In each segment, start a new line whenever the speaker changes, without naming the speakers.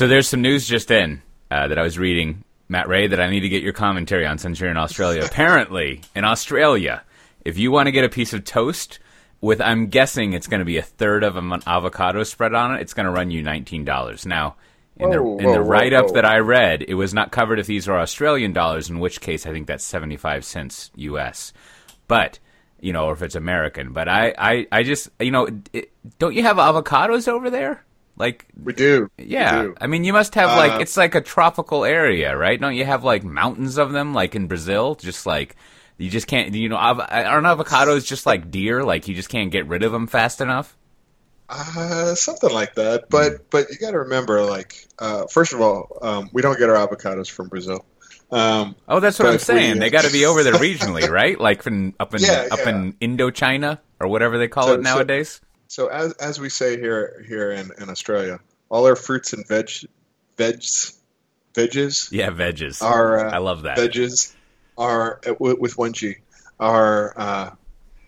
So there's some news just in uh, that I was reading, Matt Ray, that I need to get your commentary on since you're in Australia. Apparently, in Australia, if you want to get a piece of toast with, I'm guessing it's going to be a third of an avocado spread on it, it's going to run you nineteen dollars. Now, in the
Whoa,
in the write up that I read, it was not covered if these are Australian dollars, in which case I think that's seventy five cents U.S. But you know, or if it's American. But I, I, I just, you know, it, don't you have avocados over there? Like,
We do. We
yeah,
do.
I mean, you must have like
Uh,
it's like a tropical area, right? Don't you have like mountains of them, like in Brazil? Just like you just can't, you know, av- aren't avocados just like deer? Like you just can't get rid of them fast enough?
Uh, something like that. But but you got to remember, like, uh, first of all, um, we don't get our avocados from Brazil. Um,
Oh, that's what I'm saying.
we-
they got to be over there regionally, right? Like from up in
Yeah,
up
yeah.
in Indochina or whatever they call
So-
it nowadays.
so as as we say here here in, in Australia, all our fruits and veg vegs veggies
yeah, veggies.
are uh,
I love that.
veggies are uh, with one G are uh,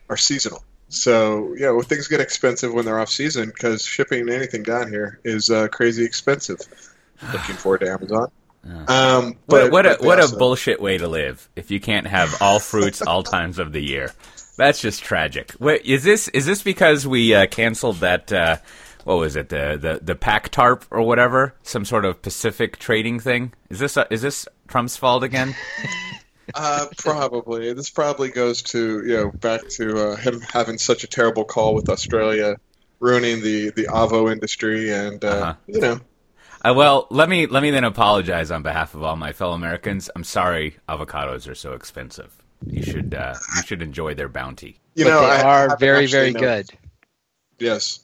are seasonal. So yeah, well, things get expensive when they're off season because shipping anything down here is uh, crazy expensive. Looking forward to Amazon. Um, but,
what a
but they
what a bullshit way to live if you can't have all fruits all times of the year. That's just tragic. Wait, is this is this because we uh, canceled that? Uh, what was it? The the the pack tarp or whatever? Some sort of Pacific trading thing? Is this uh, is this Trump's fault again?
Uh, probably. This probably goes to you know back to uh, him having such a terrible call with Australia, ruining the the avo industry, and uh,
Uh-huh.
you know.
Uh, well, let me let me then apologize on behalf of all my fellow Americans. I'm sorry, avocados are so expensive. You should uh, you should enjoy their bounty.
You
but
know,
they
I
are
haven't
very, very
noticed-
good.
Yes.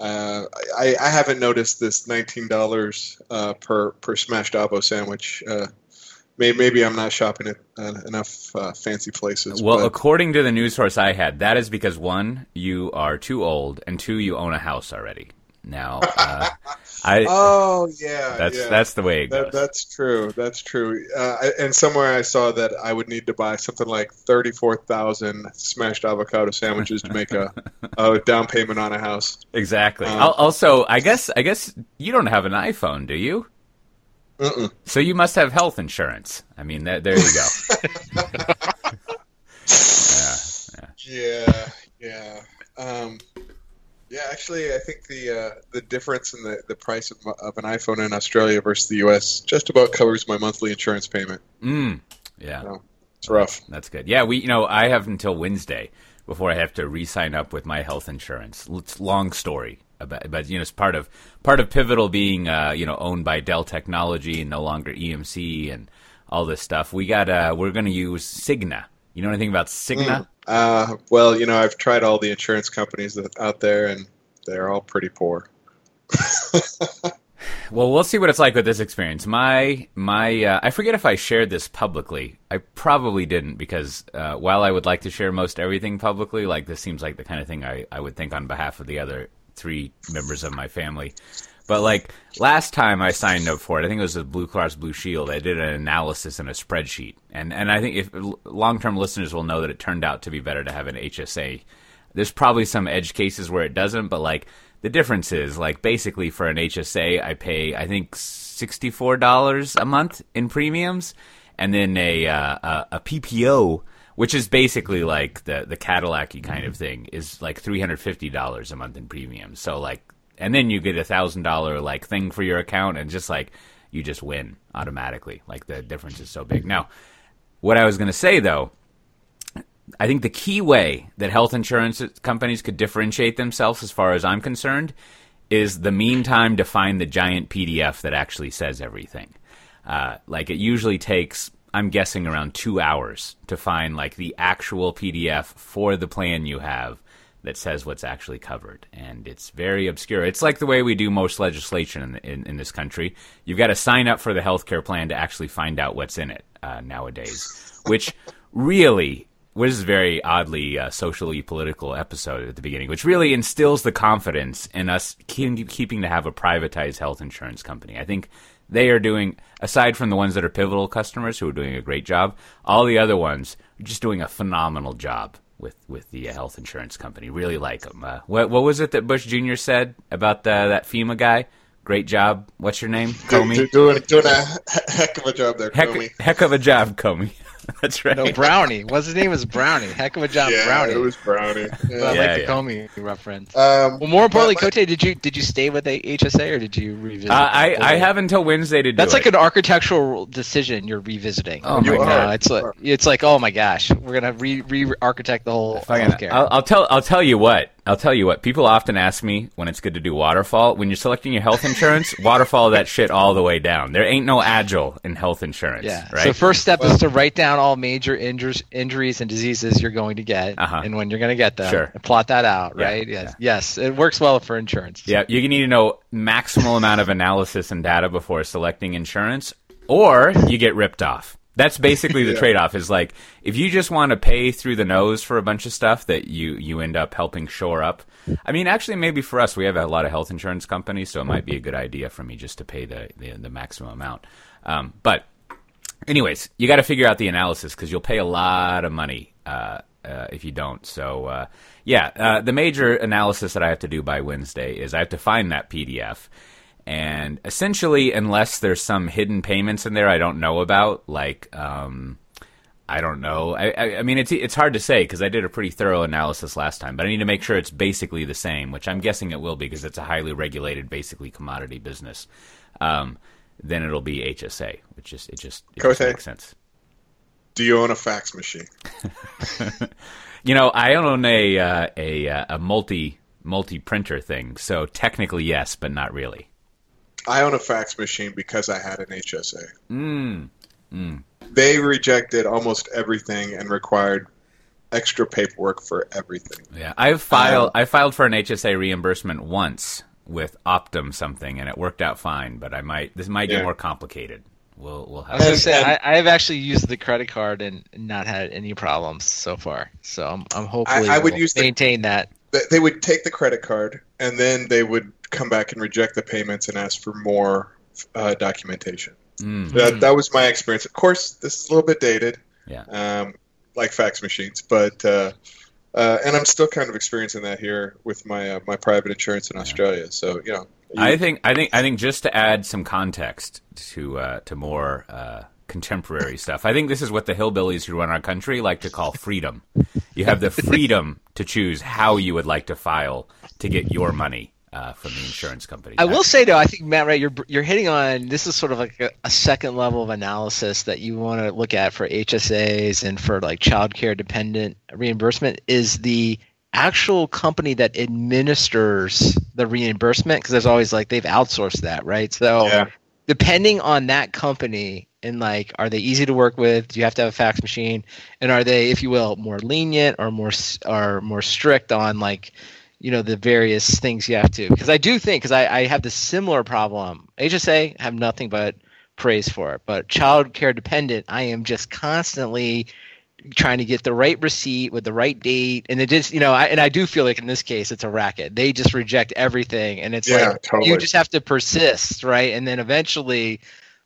Uh, I, I haven't noticed this nineteen dollars uh, per per smashed avo sandwich. Uh, maybe, maybe I'm not shopping at uh, enough uh, fancy places.
Well,
but-
according to the news source I had, that is because one, you are too old, and two, you own a house already. Now, uh, I
oh yeah,
that's
yeah.
that's the way it goes.
That, that's true. That's true. Uh, I- and somewhere I saw that I would need to buy something like thirty-four thousand smashed avocado sandwiches to make a, a down payment on a house.
exactly.
Um,
also, I guess I guess you don't have an iPhone, do you?
Mm-mm.
So you must have health insurance. I mean, that, there you go. yeah.
Yeah, yeah, um, yeah. Actually, I think the uh, the difference in the, the price of, of an iPhone in Australia versus the U.S. just about covers my monthly insurance payment.
Mm. Yeah.
It's rough.
That's good. Yeah, we you know I have until Wednesday before I have to re-sign up with my health insurance. It's long story, about, but you know it's part of part of Pivotal being uh, you know owned by Dell Technology and no longer EMC and all this stuff. We got uh, we're going to use Cigna. You know anything about Cigna?
Uh, well, you know, I've tried all the insurance companies that, out there, and they're all pretty poor.
Well, we'll see what it's like with this experience. My my, uh, I forget if I shared this publicly. I probably didn't because uh, while I would like to share most everything publicly, like this seems like the kind of thing I, I would think on behalf of the other three members of my family. But like last time I signed up for it, I think it was the Blue Cross Blue Shield. I did an analysis in a spreadsheet, and and I think if long term listeners will know that it turned out to be better to have an HSA. There's probably some edge cases where it doesn't, but like the difference is like basically for an HSA, I pay I think sixty four dollars a month in premiums, and then a uh, a, a PPO, which is basically like the the Cadillac kind of thing, is like three hundred fifty dollars a month in premiums. So like, and then you get a thousand dollar like thing for your account, and just like you just win automatically. Like the difference is so big. Now, what I was going to say though. I think the key way that health insurance companies could differentiate themselves, as far as I'm concerned, is the mean time to find the giant PDF that actually says everything. Uh, like it usually takes, I'm guessing, around two hours to find like the actual PDF for the plan you have that says what's actually covered, and it's very obscure. It's like the way we do most legislation in, in, in this country. You've got to sign up for the healthcare plan to actually find out what's in it uh, nowadays, which really was a very oddly uh, socially political episode at the beginning, which really instills the confidence in us keep, keeping to have a privatized health insurance company. I think they are doing, aside from the ones that are pivotal customers who are doing a great job, all the other ones are just doing a phenomenal job with with the health insurance company. Really like them. Uh, what what was it that Bush Jr. said about the, that FEMA guy? Great job. What's your name?
Do-
Comey.
do- doing doing a heck of a job there,
Heck,
Comey.
heck of a job, Comey. That's right.
No, Brownie. What's his name? Was Brownie. Heck of a job,
Yeah,
Brownie.
it was Brownie.
But I
Yeah.
Yeah,
like the
yeah.
Comey reference.
Um,
Well, more importantly,
but-
Cote, did you did you stay with the HSA or did you revisit?
Uh, I. I have until Wednesday to do
That's
it.
like an architectural decision you're revisiting.
Oh my
You
God.
it's like it's like oh my gosh, we're gonna re re architect the whole
Fucking-
healthcare.
I'll, I'll tell. I'll tell you what. I'll tell you what. People often ask me when it's good to do waterfall. When you're selecting your health insurance, waterfall that shit all the way down. There ain't no agile in health insurance.
yeah.
Right.
So first step is to write down all major injures, injuries and diseases you're going to get,
Uh-huh.
and when you're going to get them.
Sure.
And plot that out,
Yeah,
right? Yes. Yes. It works well for insurance.
yeah. You need to know maximal amount of analysis and data before selecting insurance, or you get ripped off. That's basically the
Yeah.
trade-off. Is like if you just want to pay through the nose for a bunch of stuff that you you end up helping shore up. I mean, actually, maybe for us, we have a lot of health insurance companies, so it might be a good idea for me just to pay the the, the maximum amount. Um, but anyways, you got to figure out the analysis because you'll pay a lot of money uh, uh, if you don't. So uh, yeah, uh, the major analysis that I have to do by Wednesday is I have to find that PDF. And essentially, unless there's some hidden payments in there I don't know about, like um, I don't know. I, I, I mean, it's it's hard to say because I did a pretty thorough analysis last time, but I need to make sure it's basically the same, which I'm guessing it will be because it's a highly regulated, basically commodity business. Um, then it'll be HSA, which just it just it just makes sense.
do you own a fax machine?
You know, I own a uh, a uh, a multi multi printer thing, so technically yes, but not really.
I own a fax machine because I had an HSA.
Mm.
They rejected almost everything and required extra paperwork for everything.
Yeah, I've filed.
Um,
I filed for an HSA reimbursement once with Optum something, and it worked out fine. But I might. This might get
Yeah.
more complicated. We'll we'll
I
have.
was gonna say I, I have actually used the credit card and not had any problems so far. So I'm, I'm hopefully
I would
will
use the-
maintain that.
They- They would take the credit card and then they would come back and reject the payments and ask for more uh, documentation.
Mm,
That, that was my experience. Of course, this is a little bit dated,
yeah.
um, like fax machines, but uh, uh, and I'm still kind of experiencing that here with my uh, my private insurance in Australia. So you know, you-
I think I think I think just to add some context to uh, to more uh, contemporary stuff, I think this is what the hillbillies who run our country like to call freedom. You have the freedom to choose how you would like to file to get your money uh, from the insurance company.
I will say though, I think Matt, right? You're you're hitting on this is sort of like a, a second level of analysis that you want to look at for HSAs and for like child care dependent reimbursement is the actual company that administers the reimbursement because there's always like they've outsourced that, right? So
Yeah.
depending on that company and like are they easy to work with do you have to have a fax machine and are they if you will more lenient or more s- or more strict on like you know the various things you have to because i do think because I, I have this similar problem. Hsa have nothing but praise for it but child care dependent i am just constantly trying to get the right receipt with the right date and it just you know I, and i do feel like in this case it's a racket. They just reject everything and it's
Yeah,
like
totally.
you just have to persist right? And then eventually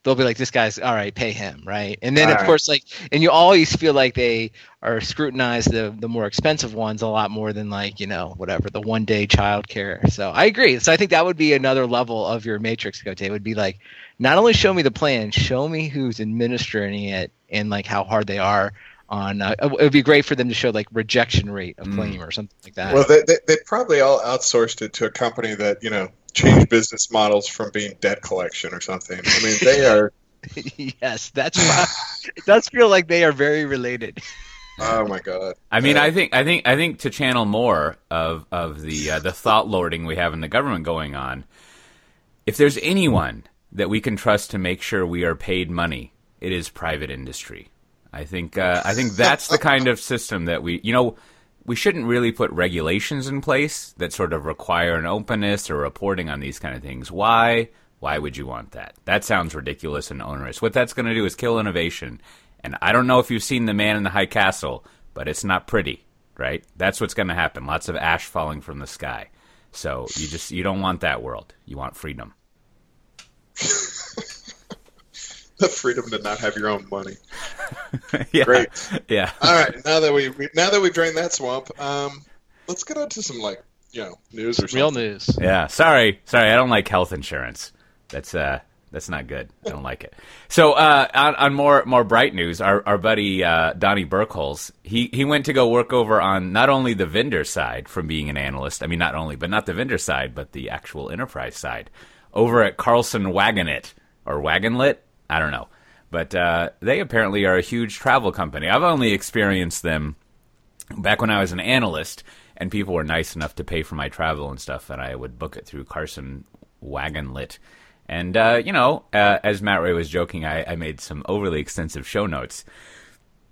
they'll be like this guy's all right pay him right and then of
Right.
course like and you always feel like they are scrutinize the the more expensive ones a lot more than like you know whatever the one day child care so i agree so i think that would be another level of your matrix Cote. It would be like not only show me the plan show me who's administering it and like how hard they are on uh, it would be great for them to show like rejection rate of
Mm.
claim or something like that
Well, they, they, they probably all outsourced it to a company that, you know, changed business models from being debt collection or something. I mean, they are,
yes that's why it does feel like they are very related
oh my God.
I mean,
Yeah.
I think I think I think to channel more of of the uh, the thought lording we have in the government going on. If there's anyone that we can trust to make sure we are paid money, it is private industry. I think uh, I think that's the kind of system that we you know we shouldn't really put regulations in place that sort of require an openness or reporting on these kind of things. Why? Why would you want that? That sounds ridiculous and onerous. What that's going to do is kill innovation. And I don't know if you've seen The Man in the High Castle, but it's not pretty, right? That's what's going to happen. Lots of ash falling from the sky. So you just you don't want that world. You want freedom.
The freedom to not have your own money.
yeah.
Great.
Yeah.
All right, now that we we- now that we've drained that swamp, um, let's get on to some like you know news or
Real
something.
news.
Yeah, sorry, sorry. I don't like health insurance. That's uh, that's not good. I don't like it. So, uh, on, on more more bright news, our our buddy uh, Donnie Berkholz, he he went to go work over on not only the vendor side from being an analyst. I mean, not only, but not the vendor side, but the actual enterprise side, over at Carlson Wagonit or Wagonlit. I don't know, but uh, they apparently are a huge travel company. I've only experienced them back when I was an analyst, and people were nice enough to pay for my travel and stuff, and I would book it through Carlson Wagonlit. And uh, you know, uh, as Matt Ray was joking, I, I made some overly extensive show notes,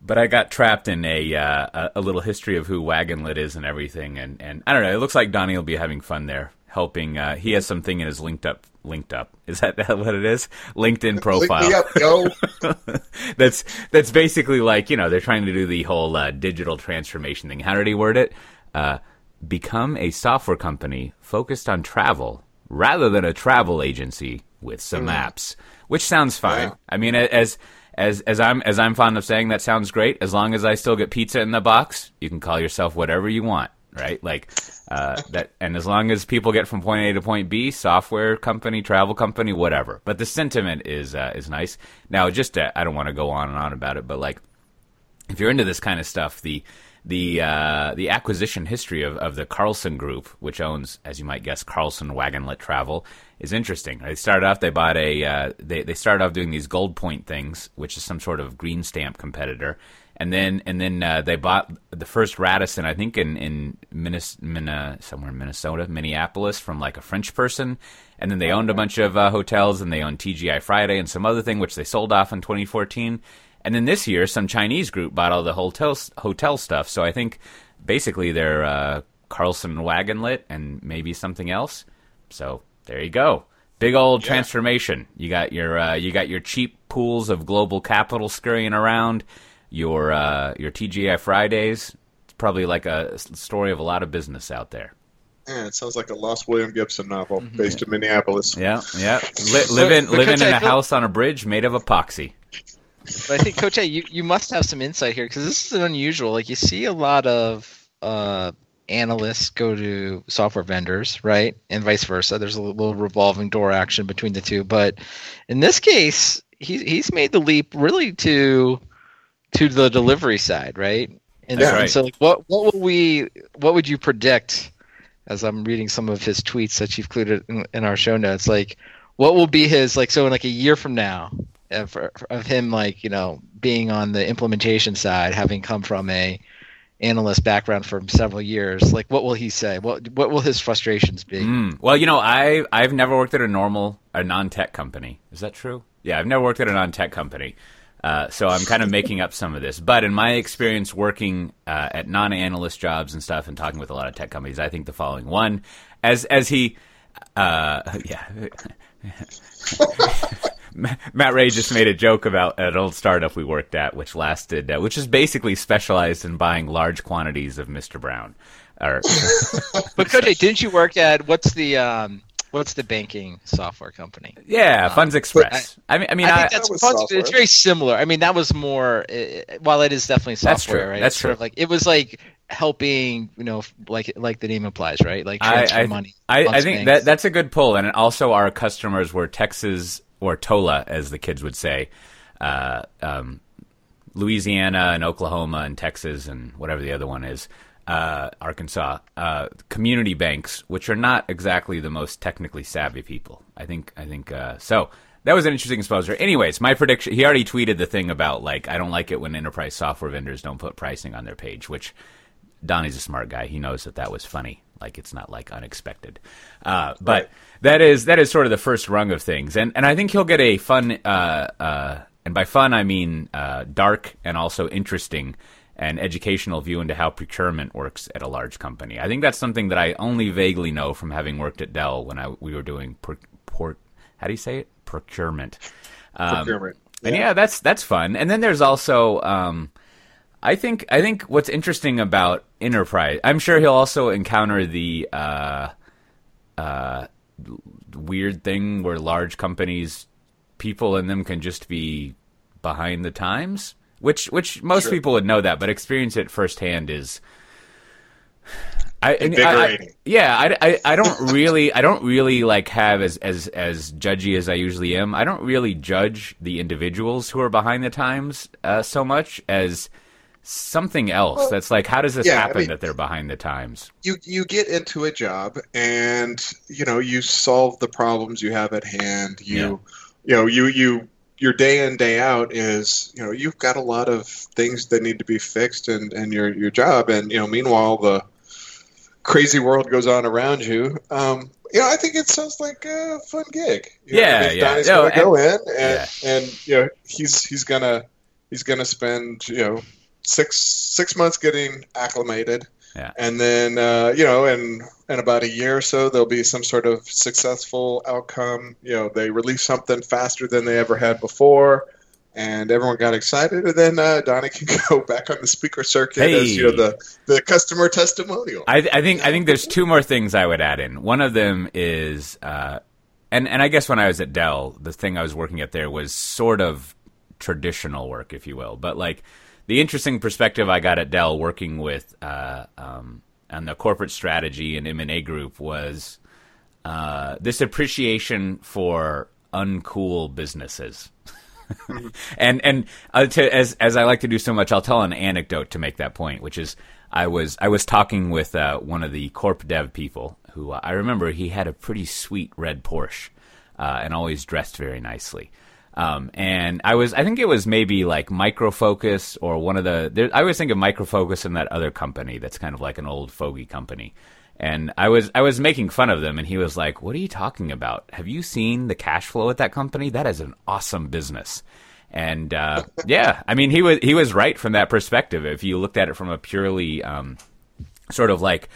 but I got trapped in a uh, a- little history of who Wagonlit is and everything, and, and I don't know. It looks like Donnie will be having fun there, helping. Uh, he has something in his linked up linked up. Is that what it is? LinkedIn
Link
profile
me up,
that's that's basically like you know they're trying to do the whole uh, digital transformation thing. How did he word it? Uh, become a software company focused on travel rather than a travel agency with some apps, which sounds fine.
Yeah.
I mean, as as as I'm as I'm fond of saying, that sounds great. As long as I still get pizza in the box, you can call yourself whatever you want, right? Like uh, that, and as long as people get from point A to point B, software company, travel company, whatever. But the sentiment is uh, is nice. Now, just to, I don't want to go on and on about it, but like if you're into this kind of stuff, the the uh, the acquisition history of, of the Carlson Group, which owns, as you might guess, Carlson Wagonlit Travel, is interesting. They started off, they bought a, uh, they they started off doing these Gold Point things, which is some sort of green stamp competitor, and then and then uh, they bought the first Radisson, I think in in Minnes, Minna, somewhere in Minnesota, Minneapolis, from like a French person, and then they owned a bunch of uh, hotels, and they owned TGI Friday and some other thing, which they sold off in 2014. And then this year, some Chinese group bought all the hotel hotel stuff. So I think basically they're uh, Carlson Wagonlit and maybe something else. So there you go, big old
Yeah.
transformation. You got your uh, you got your cheap pools of global capital scurrying around. Your uh, your TGI Fridays. It's probably like a story of a lot of business out there.
Yeah, it sounds like a lost William Gibson novel based in Minneapolis.
Yeah, yeah. Li- living
but
living in a
feel-
house on a bridge made of epoxy.
But I think, Coach, A, you, you must have some insight here because this is unusual. Like you see a lot of uh, analysts go to software vendors, right, and vice versa. There's a little revolving door action between the two. But in this case, he, he's made the leap really to to the delivery side, right? And,
Right.
so, like, what what will we? What would you predict? As I'm reading some of his tweets that you've included in, in our show notes, like, what will be his like? So in like a year from now, of, of him like you know being on the implementation side having come from a analyst background for several years like what will he say what what will his frustrations be
Mm. Well, you know, I I've never worked at a normal a non-tech company. Is that true? Yeah, I've never worked at a non-tech company. Uh, so I'm kind of making up some of this, but in my experience working uh, at non-analyst jobs and stuff, and talking with a lot of tech companies, I think the following one, as as he, uh, yeah, Matt Ray just made a joke about an old startup we worked at, which lasted, uh, which is basically specialized in buying large quantities of Mr. Brown. Or,
but Koji, didn't you work at what's the um what's the banking software company
yeah, FundsXpress. I, mean, I mean,
I
I,
think that's
That was
it's very similar. I mean, that was more. Uh, while it is definitely software,
That's true.
right?
That's
it's sort
true.
of like it was like helping, you know, like like the name implies, right? Like
I,
transfer
I,
money.
I, I think
banks.
that that's a good pull, and also our customers were Texas or Tola, as the kids would say, uh, um, Louisiana and Oklahoma and Texas and whatever the other one is, uh, Arkansas, uh, community banks, which are not exactly the most technically savvy people. I think. I think uh, so. That was an interesting exposure. Anyways, my prediction. He already tweeted the thing about like I don't like it when enterprise software vendors don't put pricing on their page, which Donnie's a smart guy. He knows that that was funny. Like it's not like unexpected. Uh, but
Right.
that is that is sort of the first rung of things, and and I think he'll get a fun. Uh, uh, and by fun I mean uh, dark and also interesting and educational view into how procurement works at a large company. I think that's something that I only vaguely know from having worked at Dell when I we were doing por, por, how do you say it procurement. Um,
Procurement.
and yeah, that's that's fun. And then there's also, um, I think I think what's interesting about enterprise. I'm sure he'll also encounter the uh, uh, weird thing where large companies, people in them can just be behind the times. Which which most
Sure.
people would know that, but experience it firsthand is. I, I- I- yeah, I, I, I don't really I don't really like have as as as judgy as I usually am. I don't really judge the individuals who are behind the times uh, so much as something else.
Well,
that's like how does this
yeah, I
happen
mean-
that they're behind the times?
you you get into a job and you know you solve the problems you have at hand you you know you you your day in day out is you know you've got a lot of things that need to be fixed and and your your job and you know meanwhile the crazy world goes on around you um you know, I think it sounds like a fun gig. You know,
Yeah,
I mean,
yeah.
Donnie's
No,
gonna go in, and,
yeah.
and you know, he's he's gonna he's gonna spend you know six six months getting acclimated,
Yeah.
and then uh, you know, in in about a year or so, there'll be some sort of successful outcome. You know, they release something faster than they ever had before, and everyone got excited. And then uh, Donnie can go back on the speaker circuit as you know the the customer testimonial.
I, I think I think there's two more things I would add in. One of them is, uh, and and I guess when I was at Dell, the thing I was working at there was sort of traditional work, if you will. But like the interesting perspective I got at Dell working with uh, um, on the corporate strategy and M and A group was uh, this appreciation for uncool businesses. and and uh, to, as as I like to do so much, I'll tell an anecdote to make that point, which is I was I was talking with uh, one of the corp dev people who uh, I remember he had a pretty sweet red Porsche uh, and always dressed very nicely. Um, and I was, I think it was maybe like Micro Focus or one of the. There, I always think of Micro Focus and that other company that's kind of like an old fogey company. And I was, I was making fun of them, and he was like, "What are you talking about? Have you seen the cash flow at that company? That is an awesome business." And uh, yeah, I mean, he was he was right from that perspective. If you looked at it from a purely um, sort of like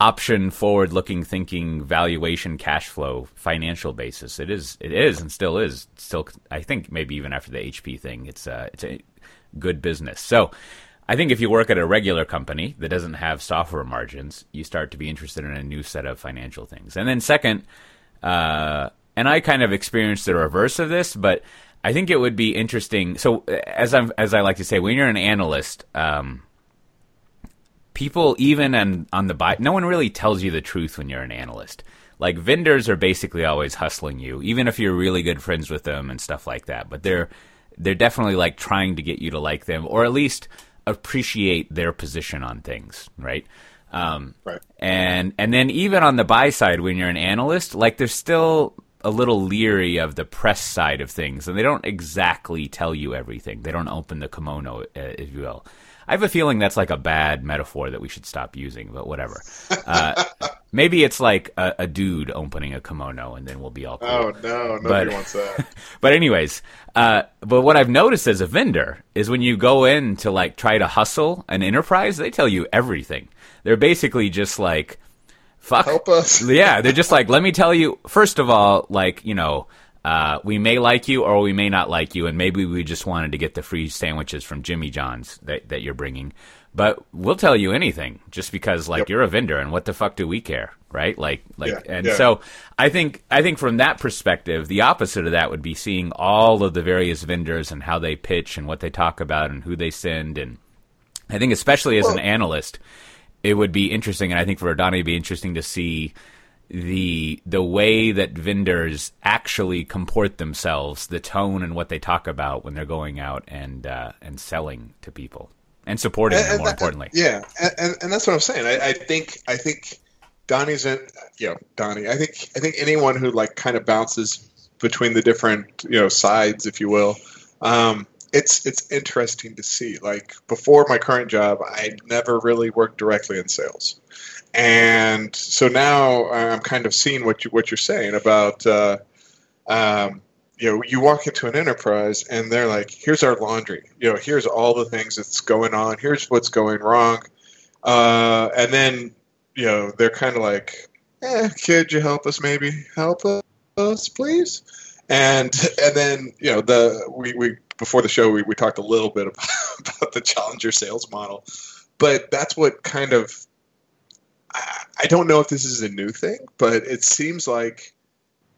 option forward looking thinking valuation cash flow financial basis. It is it is and still is. Still i think maybe even after the hp thing it's a it's a good business. So i think if you work at a regular company that doesn't have software margins you start to be interested in a new set of financial things. And then second uh, and i kind of experienced the reverse of this but i think it would be interesting. So uh, as i'm as i like to say when you're an analyst um, people even and on the buy no one really tells you the truth when you're an analyst. Like vendors are basically always hustling you even if you're really good friends with them and stuff like that but they're they're definitely like trying to get you to like them or at least appreciate their position on things right? Um,
Right.
and and then even on the buy side when you're an analyst like there's still a little leery of the press side of things and they don't exactly tell you everything. They don't open the kimono uh, if you will i have a feeling that's like a bad metaphor that we should stop using but whatever uh, maybe it's like a, a dude opening a kimono and then we'll be all cool.
Oh no, nobody
But-
wants that.
But anyways, uh, but what I've noticed as a vendor is when you go in to like try to hustle an enterprise, they tell you everything. They're basically just like, fuck.
Help us.
Yeah, they're just like, let me tell you. First of all, like you know, uh, we may like you or we may not like you, and maybe we just wanted to get the free sandwiches from Jimmy John's that that you're bringing. But we'll tell you anything just because like
Yep.
you're a vendor, and what the fuck do we care, right? Like like,
Yeah,
and
yeah.
so I think I think from that perspective, the opposite of that would be seeing all of the various vendors and how they pitch and what they talk about and who they send and I think especially as an analyst, it would be interesting, and I think for Adani it'd be interesting to see the the way that vendors actually comport themselves, the tone and what they talk about when they're going out and uh, and selling to people and supporting them. More
that-
importantly,
yeah, and, and, and that's what I'm saying. I, I think I think Donnie's in. You know, Donnie. I think I think anyone who like kind of bounces between the different you know sides, if you will. Um, it's it's interesting to see. Like before my current job, I never really worked directly in sales, and so now I'm kind of seeing what you what you're saying about. Uh, um, you know, you walk into an enterprise and they're like, "Here's our laundry. You know, here's all the things that's going on. Here's what's going wrong." Uh, and then, you know, they're kind of like, "Eh, could you help us? Maybe help us, please." And and then, you know, the we, we before the show we, we talked a little bit about, about the challenger sales model, but that's what kind of I, I don't know if this is a new thing, but it seems like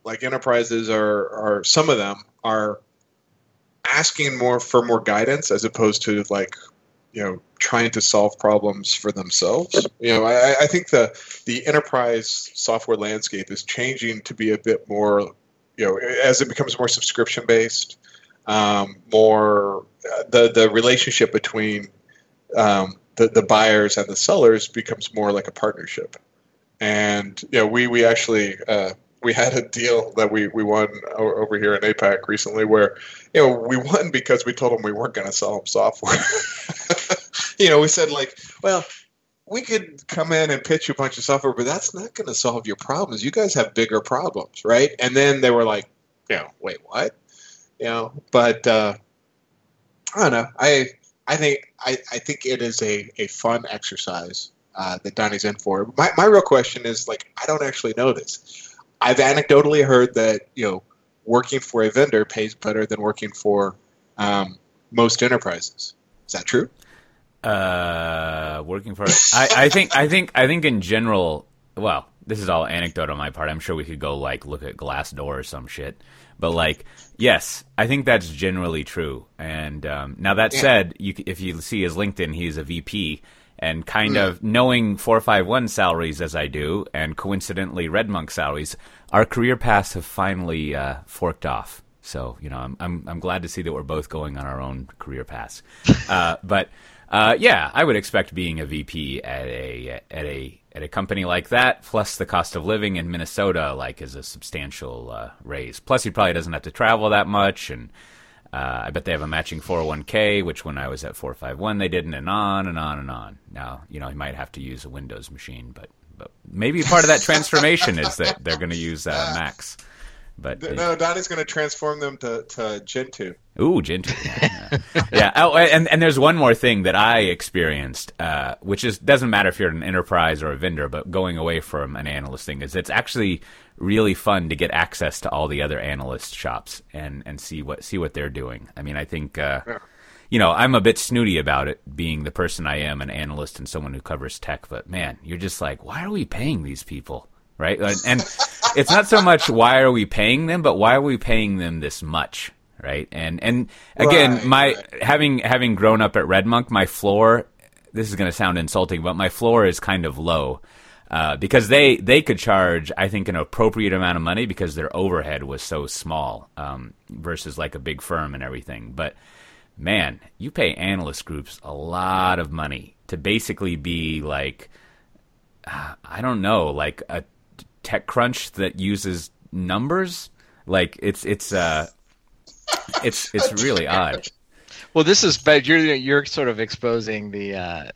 like enterprises are are some of them are asking more for more guidance as opposed to like you know trying to solve problems for themselves. You know, I, I think the the enterprise software landscape is changing to be a bit more, you know, as it becomes more subscription based, um, more uh, the the relationship between um, the the buyers and the sellers becomes more like a partnership. And you know, we we actually uh, we had a deal that we, we won over here in APAC recently where, you know, we won because we told them we weren't going to sell them software. you know, we said like, well, we could come in and pitch you a bunch of software, but that's not going to solve your problems. You guys have bigger problems, right? And then they were like, you know, wait, what? You know, but uh, I don't know. I I think I, I think it is a, a fun exercise uh, that Donnie's in for. My my real question is like, I don't actually know this I've anecdotally heard that you know working for a vendor pays better than working for um, most enterprises. Is that true?
Uh, working for I, I think I think I think in general. Well, this is all anecdote on my part. I'm sure we could go like look at Glassdoor or some shit. But like, yes, I think that's generally true. And um, now that yeah. said, you, if you see his LinkedIn, he's a VP and kind mm. of knowing 451 salaries as I do, and coincidentally RedMonk salaries, our career paths have finally uh, forked off. So you know, I'm, I'm I'm glad to see that we're both going on our own career paths. Uh, but uh, yeah, I would expect being a VP at a at a at a company like that, plus the cost of living in Minnesota, like is a substantial uh, raise. Plus, he probably doesn't have to travel that much, and uh, I bet they have a matching 401k, which when I was at 451 they didn't, and on and on and on. Now, you know, he might have to use a Windows machine, but, but maybe part of that transformation is that they're going to use uh, Macs. But
no, Donnie's going to transform them to, to Gentoo.
Ooh, Gentoo. Yeah. yeah. Oh, and and there's one more thing that I experienced, uh, which is doesn't matter if you're an enterprise or a vendor, but going away from an analyst thing is it's actually really fun to get access to all the other analyst shops and and see what see what they're doing. I mean, I think. Uh, yeah. You know, I'm a bit snooty about it, being the person I am, an analyst and someone who covers tech. But man, you're just like, why are we paying these people? Right? And it's not so much why are we paying them, but why are we paying them this much, right? And and again, right, my right. having having grown up at RedMonk, my floor. This is going to sound insulting, but my floor is kind of low. Uh, because they, they could charge, I think, an appropriate amount of money because their overhead was so small um, versus like a big firm and everything. But man, you pay analyst groups a lot of money to basically be like, uh, I don't know, like a TechCrunch that uses numbers. Like it's it's uh it's it's really odd.
Well, this is but you're you're sort of exposing the uh,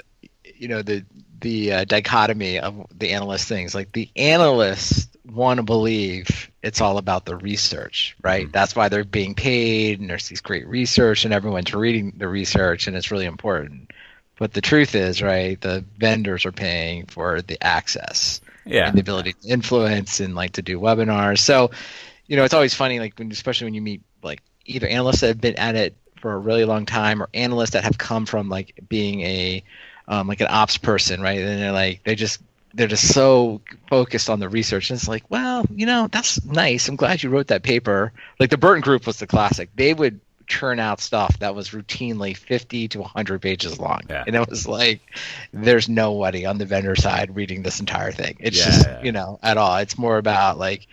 you know the the uh, dichotomy of the analyst things. Like the analysts want to believe it's all about the research, right? Mm-hmm. That's why they're being paid, and there's these great research, and everyone's reading the research, and it's really important. But the truth is, right, the vendors are paying for the access
yeah.
and the ability to influence and like to do webinars. So, you know, it's always funny, like when, especially when you meet like either analysts that have been at it for a really long time or analysts that have come from like being a um, like an ops person, right? And they're like they just they're just so focused on the research and it's like well you know that's nice i'm glad you wrote that paper like the burton group was the classic they would churn out stuff that was routinely 50 to 100 pages long. Yeah. And it was like, there's nobody on the vendor side reading this entire thing. It's yeah, just, yeah. you know, at all. It's more about like,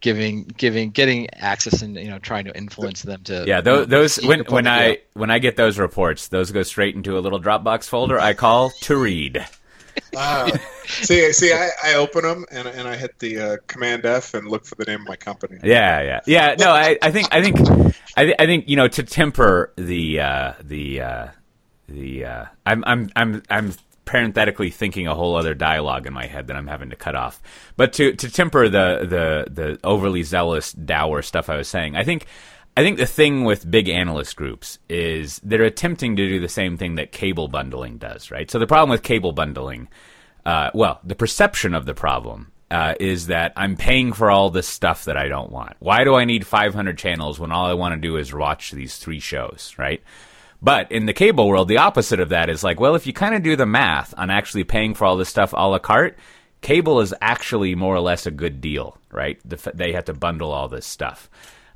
giving giving getting access and you know trying to influence them to
yeah those, those when when i when i get those reports those go straight into a little dropbox folder i call to read
uh, see, see, I, I open them and, and I hit the uh, Command F and look for the name of my company.
Yeah, yeah, yeah. No, I, I think, I think, I, th- I think you know to temper the uh, the uh, the uh, I'm I'm I'm I'm parenthetically thinking a whole other dialogue in my head that I'm having to cut off. But to to temper the the the overly zealous dour stuff I was saying, I think I think the thing with big analyst groups is they're attempting to do the same thing that cable bundling does, right? So the problem with cable bundling, uh, well, the perception of the problem uh, is that I'm paying for all this stuff that I don't want. Why do I need 500 channels when all I want to do is watch these three shows, right? But in the cable world, the opposite of that is like, well, if you kind of do the math on actually paying for all this stuff a la carte, cable is actually more or less a good deal, right? The, they have to bundle all this stuff.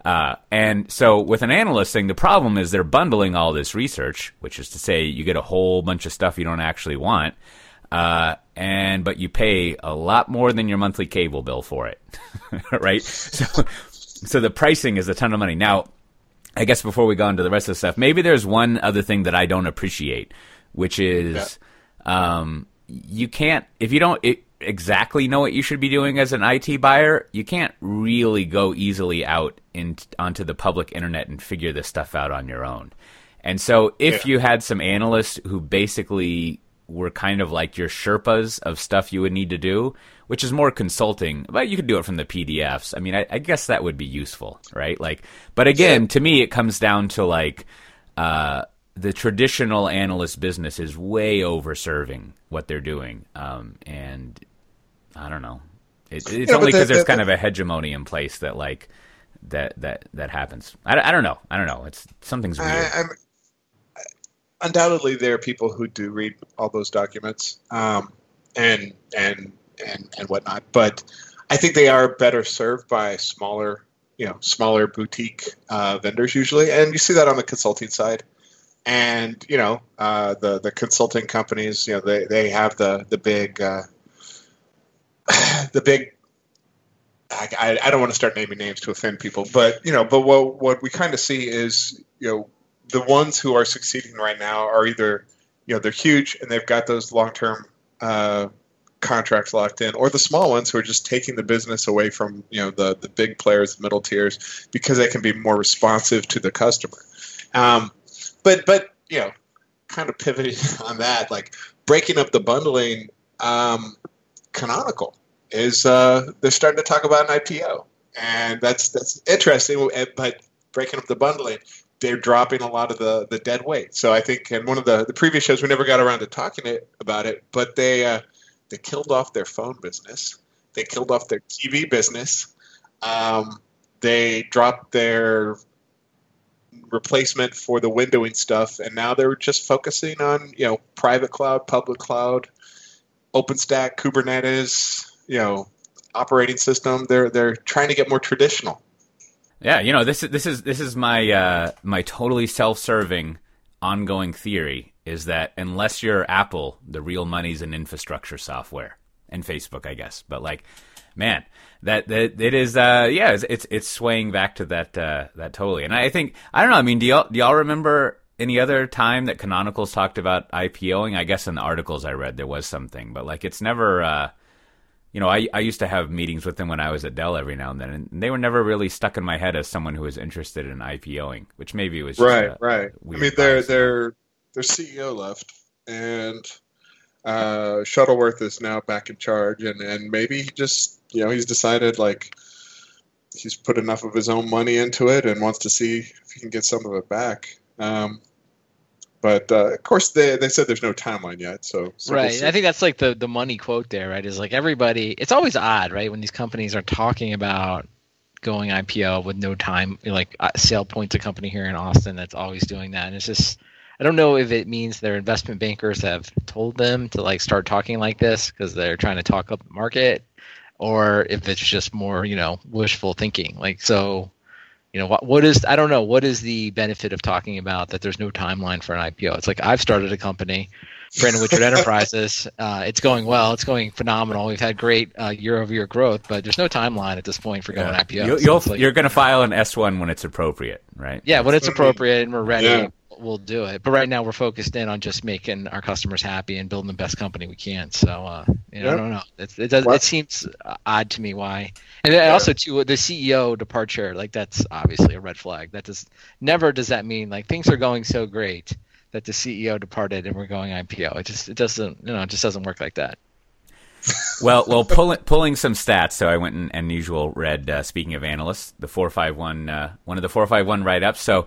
Uh, and so with an analyst thing, the problem is they're bundling all this research, which is to say you get a whole bunch of stuff you don't actually want, uh, and but you pay a lot more than your monthly cable bill for it, right? So, so the pricing is a ton of money. Now, I guess before we go into the rest of the stuff, maybe there's one other thing that I don't appreciate, which is yeah. um, you can't if you don't. It, exactly know what you should be doing as an IT buyer, you can't really go easily out in, onto the public internet and figure this stuff out on your own. And so, if yeah. you had some analysts who basically were kind of like your Sherpas of stuff you would need to do, which is more consulting, but you could do it from the PDFs. I mean, I, I guess that would be useful, right? Like, but again, to me, it comes down to like, uh, the traditional analyst business is way over serving what they're doing. Um, and I don't know. It, it's yeah, only because the, there's the, kind of a hegemony in place that like that that that happens. I, I don't know. I don't know. It's something's weird. I,
undoubtedly, there are people who do read all those documents um, and and and and whatnot, but I think they are better served by smaller, you know, smaller boutique uh, vendors usually, and you see that on the consulting side. And you know, uh, the the consulting companies, you know, they, they have the the big uh, the big I, I, don't want to start naming names to offend people, but you know, but what what we kind of see is you know the ones who are succeeding right now are either you know they're huge and they've got those long term uh, contracts locked in, or the small ones who are just taking the business away from you know the the big players, the middle tiers, because they can be more responsive to the customer. Um, but but you know, kind of pivoting on that, like breaking up the bundling. Um, Canonical is uh, they're starting to talk about an IPO, and that's that's interesting. But breaking up the bundling, they're dropping a lot of the the dead weight. So I think in one of the the previous shows we never got around to talking it, about it, but they uh, they killed off their phone business. They killed off their TV business. Um, they dropped their replacement for the windowing stuff, and now they're just focusing on you know private cloud, public cloud, OpenStack, Kubernetes, you know, operating system. They're they're trying to get more traditional.
Yeah, you know, this is this is this is my uh, my totally self-serving ongoing theory is that unless you're Apple, the real money's in infrastructure software and Facebook, I guess. But like, man, that that it is uh, yeah, it's, it's, it's swaying back to that uh, that totally. And I think I don't know. I mean, do y'all do y'all remember any other time that Canonicals talked about IPOing? I guess in the articles I read there was something, but like it's never. Uh, you know, I I used to have meetings with them when I was at Dell every now and then, and they were never really stuck in my head as someone who was interested in IPOing, which maybe was
right, right. I mean, their their their CEO left, and uh, Shuttleworth is now back in charge, and and maybe he just you know he's decided like he's put enough of his own money into it and wants to see if he can get some of it back. Um, but uh, of course, they, they said there's no timeline yet. So, so
right, we'll I think that's like the the money quote there, right? Is like everybody. It's always odd, right, when these companies are talking about going IPO with no time. Like uh, SailPoint's a company here in Austin that's always doing that, and it's just. I don't know if it means their investment bankers have told them to like start talking like this because they're trying to talk up the market, or if it's just more, you know, wishful thinking. Like so, you know what what is i don't know what is the benefit of talking about that there's no timeline for an ipo it's like i've started a company brandon Whitford enterprises uh, it's going well it's going phenomenal we've had great uh, year over year growth but there's no timeline at this point for going yeah. ipo
you, so like, you're going to file an s1 when it's appropriate right?
Yeah when it's appropriate and we're ready. Yeah we'll do it. But right now we're focused in on just making our customers happy and building the best company we can. So uh, you know, yep. I don't know. It, it does. It seems odd to me why. And yeah. also too the CEO departure, like that's obviously a red flag. That does never does that mean like things are going so great that the CEO departed and we're going IPO. It just it doesn't you know it just doesn't work like that.
well, well, pulling pulling some stats. So I went and, and usual read. Uh, speaking of analysts, the four five one uh, one of the four five one write ups. So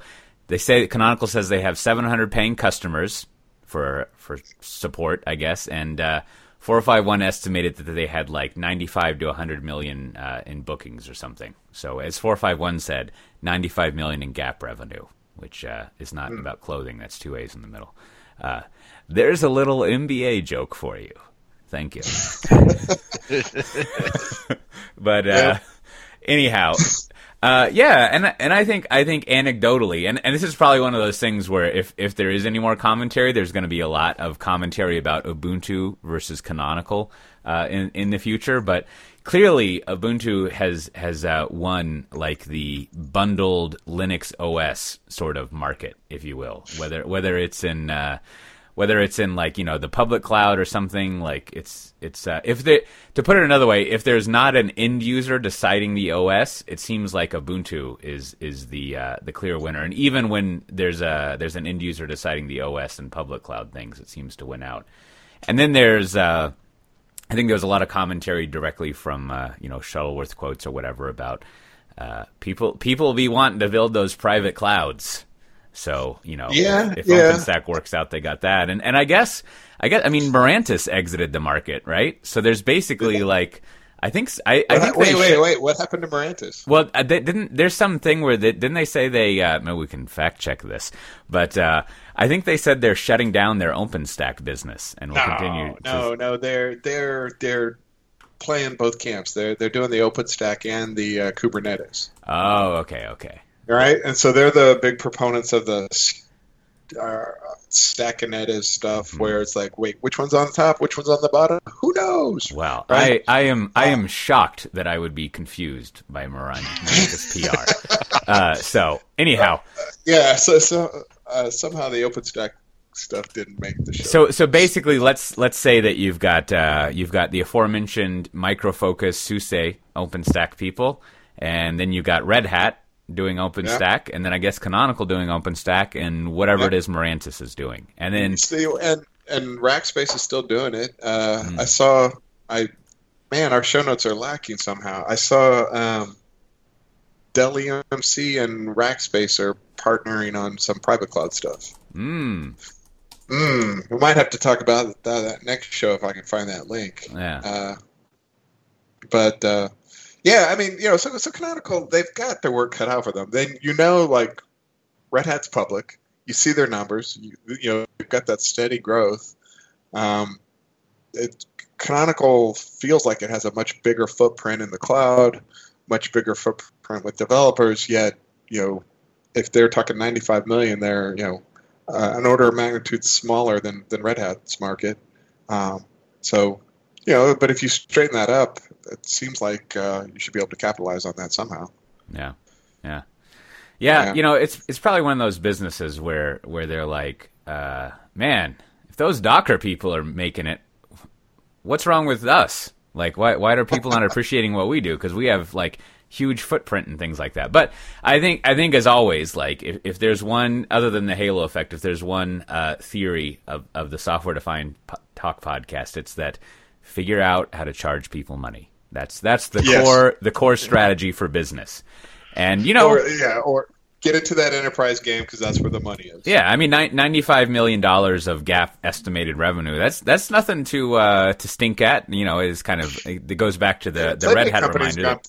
they say Canonical says they have 700 paying customers for for support, I guess, and uh, 451 estimated that they had like 95 to 100 million uh, in bookings or something. So as 451 said, 95 million in GAAP revenue, which uh, is not mm. about clothing. That's two A's in the middle. Uh, there's a little MBA joke for you. Thank you. but uh, anyhow, Uh, yeah, and and I think I think anecdotally, and, and this is probably one of those things where if if there is any more commentary, there's going to be a lot of commentary about Ubuntu versus Canonical uh, in in the future. But clearly, Ubuntu has has uh, won like the bundled Linux OS sort of market, if you will. Whether whether it's in uh, whether it's in like you know the public cloud or something like it's it's uh, if they to put it another way if there's not an end user deciding the OS it seems like Ubuntu is is the uh, the clear winner. And even when there's a there's an end user deciding the OS and public cloud things it seems to win out. And then there's uh, I think there was a lot of commentary directly from uh, you know Shuttleworth quotes or whatever about uh, people people be wanting to build those private clouds so you know,
yeah,
if, if
yeah.
OpenStack works out, they got that, and and I guess I guess I mean Mirantis exited the market, right? So there's basically like. I think I, I think
wait, wait, wait. What happened to Mirantis?
Well, uh, they didn't. There's something where they, didn't they say they? Uh, maybe we can fact check this, but uh, I think they said they're shutting down their OpenStack business and will
no,
continue.
No,
to...
no, they're they're they're playing both camps. They're they're doing the OpenStack and the uh, Kubernetes.
Oh, okay, okay.
Right, and so they're the big proponents of the uh, Stackanetes stuff, mm-hmm. where it's like, wait, which one's on top, which one's on the bottom? Who knows?
Well, right? I, I am I am shocked that I would be confused by Mirantis PR. uh, so anyhow,
yeah. So so uh, somehow the OpenStack stuff didn't make the show.
So so basically, let's let's say that you've got uh, you've got the aforementioned Micro Focus, SUSE, OpenStack people, and then you got Red Hat doing OpenStack, yeah. and then I guess Canonical doing OpenStack, and whatever it is Mirantis is doing, and then
See, and and Rackspace is still doing it. Uh, mm. I saw, I man, our show notes are lacking somehow. I saw um, Dell EMC and Rackspace are partnering on some private cloud stuff.
Hmm.
Hmm. We might have to talk about that, that, next show if I can find that link.
Yeah.
Uh, but uh, yeah, I mean, you know, so so Canonical, they've got their work cut out for them. Then you know, like Red Hat's public. You see their numbers. You, you know, you've got that steady growth. Um, it, Canonical feels like it has a much bigger footprint in the cloud, much bigger footprint with developers. Yet, you know, if they're talking 95 million, they're you know uh, an order of magnitude smaller than than Red Hat's market. Um, so, you know, but if you straighten that up, it seems like uh, you should be able to capitalize on that somehow.
Yeah, yeah, yeah. yeah. You know, it's it's probably one of those businesses where where they're like, uh, man, if those Docker people are making it, what's wrong with us? Like, why why are people not appreciating what we do? Because we have like huge footprint and things like that. But I think I think as always, like if, if there's one other than the halo effect, if there's one uh, theory of, of the software defined po- talk podcast, it's that figure out how to charge people money. That's that's the yes. core the core strategy for business. And you know,
or, yeah, or get into that enterprise game because that's where the money is.
Yeah, I mean, ninety-five million dollars of GAAP estimated revenue. That's that's nothing to uh, to stink at. You know, is kind of it goes back to the yeah, the Red Hat reminder. Gone,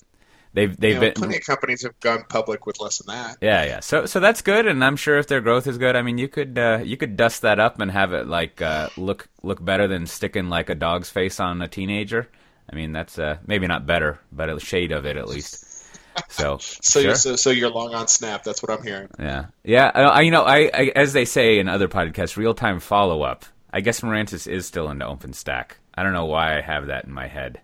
they've they've
you know,
been
plenty of companies have gone public with less than that.
Yeah, yeah. So so that's good, and I'm sure if their growth is good, I mean, you could uh, you could dust that up and have it like uh, look look better than sticking like a dog's face on a teenager. I mean, that's uh, maybe not better, but a shade of it at least. So,
so, sure. you're, so, so you're long on Snap. That's what I'm hearing.
Yeah, yeah. I, you know, I, I as they say in other podcasts, real time follow up. I guess Mirantis is still into OpenStack. I don't know why I have that in my head.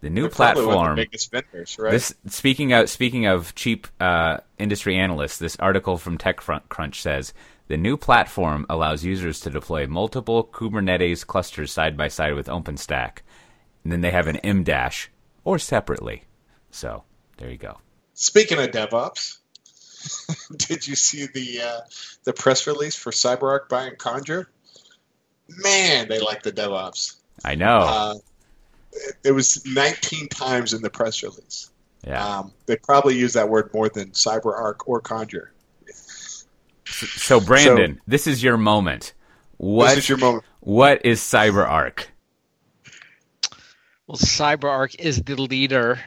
The new They're platform.
The biggest vendors, right?
This speaking of speaking of cheap uh, industry analysts, this article from TechCrunch says the new platform allows users to deploy multiple Kubernetes clusters side by side with OpenStack and then they have an M dash or separately. So there you go.
Speaking of DevOps, did you see the uh, the press release for CyberArk buying Conjur? Man, they like the DevOps.
I know.
Uh, it, it, was 19 times in the press release.
Yeah.
Um, they probably use that word more than CyberArk or Conjur.
So, Brandon, so, this is your moment. What,
this is your moment.
What is CyberArk?
Well, CyberArk is the leader.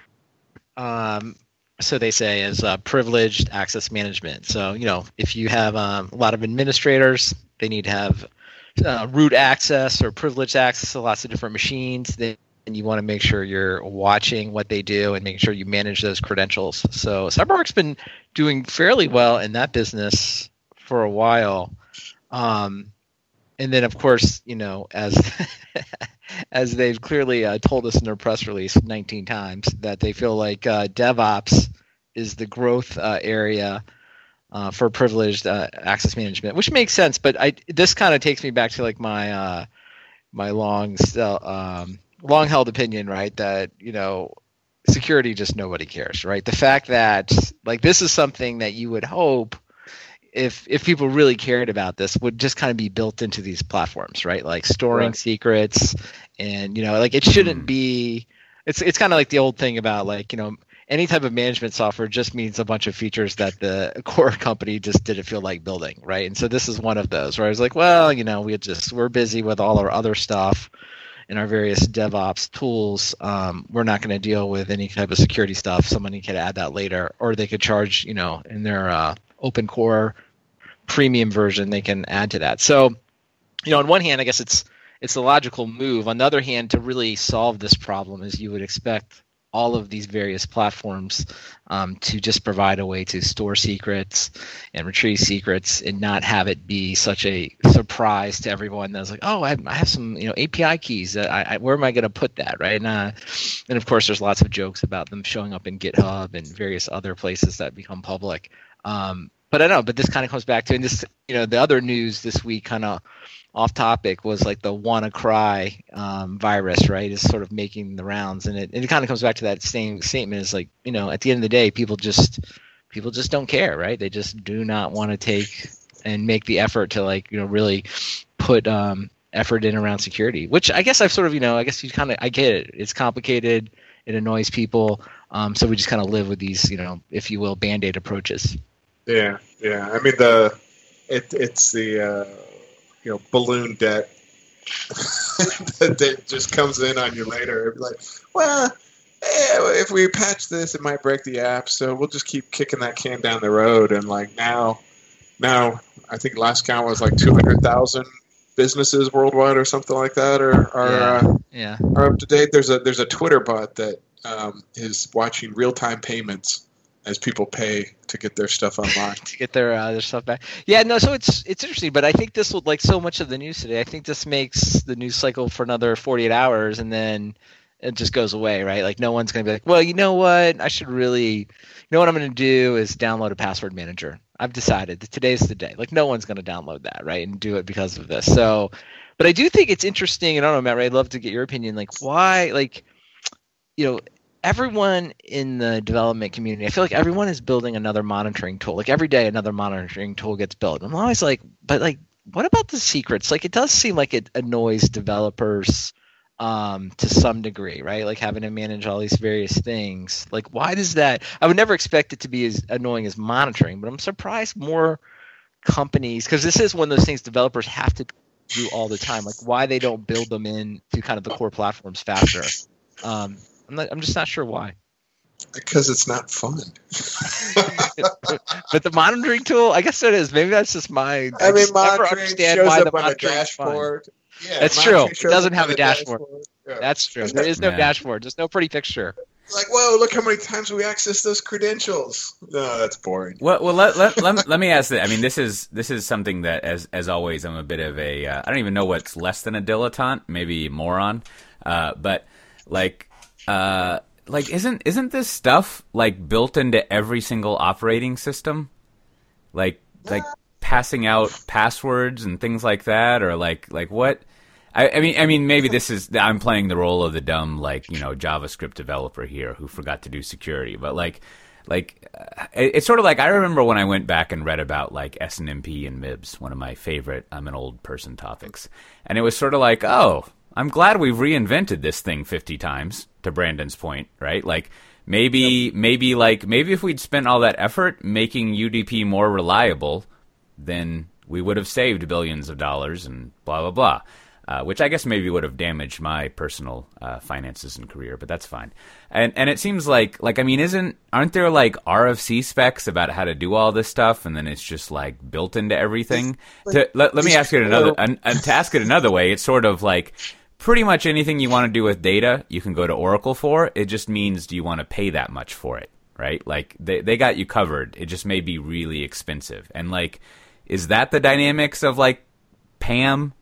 Um, so they say is uh, privileged access management. So you know, if you have um, a lot of administrators, they need to have uh, root access or privileged access to lots of different machines. They and you want to make sure you're watching what they do and making sure you manage those credentials. So CyberArk's been doing fairly well in that business for a while. Um, and then, of course, you know, as as they've clearly uh, told us in their press release 19 times that they feel like uh, DevOps is the growth uh, area uh, for privileged uh, access management, which makes sense. But I this kind of takes me back to like my uh, my long um, long held opinion, right? That you know security just nobody cares, right? The fact that like this is something that you would hope if if people really cared about this would just kind of be built into these platforms, right? Like storing right. secrets and you know like it shouldn't mm. be it's it's kind of like the old thing about like, you know, any type of management software just means a bunch of features that the core company just didn't feel like building, right? And so this is one of those where I was like, well, you know, we just we're busy with all our other stuff in our various DevOps tools, um, we're not going to deal with any type of security stuff. Somebody could add that later, or they could charge, you know, in their uh, open core premium version, they can add to that. So, you know, on one hand, I guess it's it's a logical move. On the other hand, to really solve this problem, as you would expect all of these various platforms um, to just provide a way to store secrets and retrieve secrets and not have it be such a surprise to everyone that's like, oh, I have, I have some you know API keys. I, I, where am I going to put that, right? And, uh, and of course, there's lots of jokes about them showing up in GitHub and various other places that become public. Um, but I know. But this kind of comes back to and this, you know, the other news this week kind of off topic was like the WannaCry um, virus, right? Is sort of making the rounds, and it, it kind of comes back to that same statement. Is like you know, at the end of the day, people just people just don't care, right? They just do not want to take and make the effort to like you know really put um, effort in around security. Which I guess I've sort of you know I guess you kind of I get it. It's complicated. It annoys people. Um, so we just kind of live with these you know if you will band aid approaches.
Yeah, yeah. I mean the it it's the uh you know balloon debt that just comes in on you later. It'd be like, well, eh, if we patch this, it might break the app, so we'll just keep kicking that can down the road. And like now, now I think last count was like two hundred thousand businesses worldwide or something like that are are
yeah.
Uh,
yeah.
are up to date. There's a there's a Twitter bot that um, is watching real time payments as people pay to get their stuff online
to get their uh, their stuff back. Yeah, no, so it's it's interesting, but I think this will like so much of the news today. I think this makes the news cycle for another 48 hours, and then it just goes away, right? Like no one's gonna be like, well, you know what? I should really, you know what I'm gonna do is download a password manager. I've decided that today's the day. Like no one's gonna download that, right, and do it because of this. So, but I do think it's interesting, and I don't know, Matt. Ray, I'd love to get your opinion. Like why, like you know everyone in the development community, I feel like everyone is building another monitoring tool. Like every day, another monitoring tool gets built. I'm always like, but like, what about the secrets? Like, it does seem like it annoys developers um, to some degree, right? Like having to manage all these various things. Like, why does that? I would never expect it to be as annoying as monitoring, but I'm surprised more companies, because this is one of those things developers have to do all the time. Like, why they don't build them in to kind of the core platforms faster. Um, I'm not, I'm just not sure why.
Because it's not fun.
but the monitoring tool, I guess it is. Maybe that's just my.
I, I mean, monitoring shows up on a dashboard.
Yeah, that's true. It doesn't have a dashboard. dashboard. Yeah. That's true. There is no yeah. dashboard. There's no pretty picture.
Like, whoa! Look how many times we access those credentials. No, that's boring.
Well, well, let, let, let, let me ask that. I mean, this is this is something that, as as always, I'm a bit of a. Uh, I don't even know what's less than a dilettante, maybe moron. Uh, but like, uh, like isn't isn't this stuff like built into every single operating system? Like like passing out passwords and things like that, or like like what? I, I, mean, I mean, maybe this is I'm playing the role of the dumb, like you know, JavaScript developer here who forgot to do security. But like, like uh, it's sort of like I remember when I went back and read about like SNMP and MIBs, one of my favorite I'm an old person topics, and it was sort of like, oh, I'm glad we've reinvented this thing 50 times to Brandon's point, right? Like maybe yep. maybe like maybe if we'd spent all that effort making UDP more reliable, then we would have saved billions of dollars and blah blah blah. Uh, which I guess maybe would have damaged my personal uh, finances and career, but that's fine. And and it seems like like I mean, isn't aren't there like RFC specs about how to do all this stuff, and then it's just like built into everything? to, let, let me ask it another and to ask it another way, it's sort of like pretty much anything you want to do with data, you can go to Oracle for. It just means do you want to pay that much for it, right? Like they they got you covered. It just may be really expensive. And like is that the dynamics of like PAM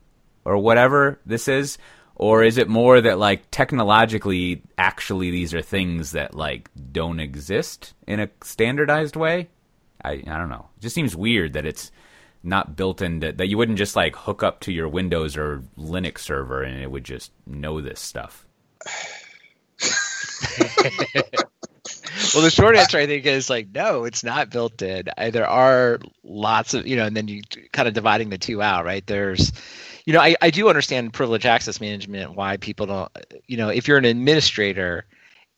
or whatever this is? Or is it more that like technologically actually these are things that like don't exist in a standardized way? I I don't know. It just seems weird that it's not built into that you wouldn't just like hook up to your Windows or Linux server and it would just know this stuff.
well, the short answer I think is like no, it's not built in. There are lots of you know, and then you kind of dividing the two out, right? There's, you know, I, I do understand privilege access management why people don't, you know, if you're an administrator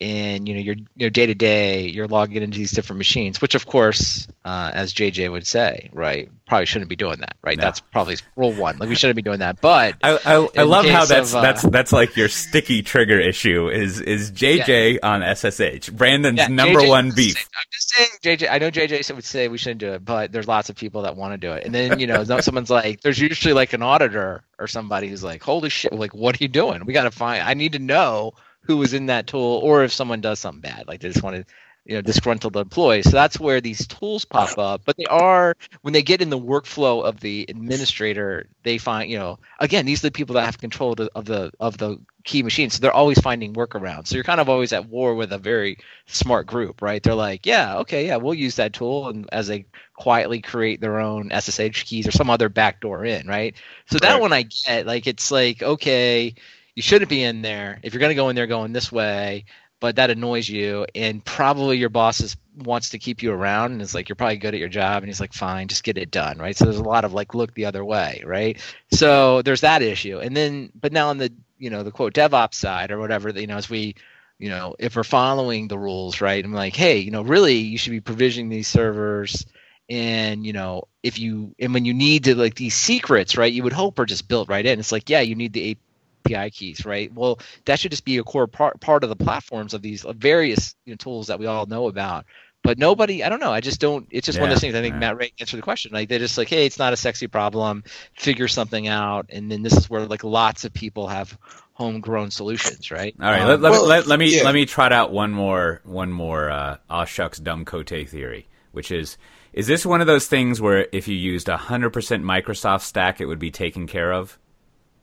and you know you're you know day to day you're logging into these different machines which of course uh, as jj would say right probably shouldn't be doing that right? No. that's probably rule one. Like we shouldn't be doing that. But
i, I, I love how that's of, uh, that's that's like your sticky trigger issue is is jj yeah. on ssh brandon's yeah, number JJ, one beef.
i'm just saying jj i know jj would say we shouldn't do it but there's lots of people that want to do it. And then you know someone's like there's usually like an auditor or somebody who's like holy shit like what are you doing? We got to find i need to know who was in that tool or if someone does something bad like they just want to you know disgruntled employees so that's where these tools pop up. But they are when they get in the workflow of the administrator they find you know again these are the people that have control of the of the, of the key machines so they're always finding workarounds. So you're kind of always at war with a very smart group right? They're like yeah okay yeah we'll use that tool and as they quietly create their own ssh keys or some other backdoor in right? So that right. one i get like it's like okay you shouldn't be in there. If you're going to go in there going this way, but that annoys you, and probably your boss is, wants to keep you around, and is like, you're probably good at your job, and he's like, fine, just get it done, right? So there's a lot of like, look the other way, right? So there's that issue, and then, but now on the you know the quote DevOps side or whatever, you know, as we you know, if we're following the rules, right? I'm like, hey, you know, really, you should be provisioning these servers and you know if you and when you need to like these secrets right you would hope are just built right in it's like yeah you need the API keys, right? Well, that should just be a core part part of the platforms of these various you know, tools that we all know about. But nobody, I don't know. I just don't. It's just yeah, one of those things. I think yeah. Matt Ray answered the question. Like they're just like, hey, it's not a sexy problem. Figure something out, and then this is where like lots of people have homegrown solutions, right?
All right, um, let, let, well, let, let, me yeah. let me trot out one more one more uh, aw shucks dumb cote theory, which is is this one of those things where if you used a hundred percent Microsoft stack, it would be taken care of?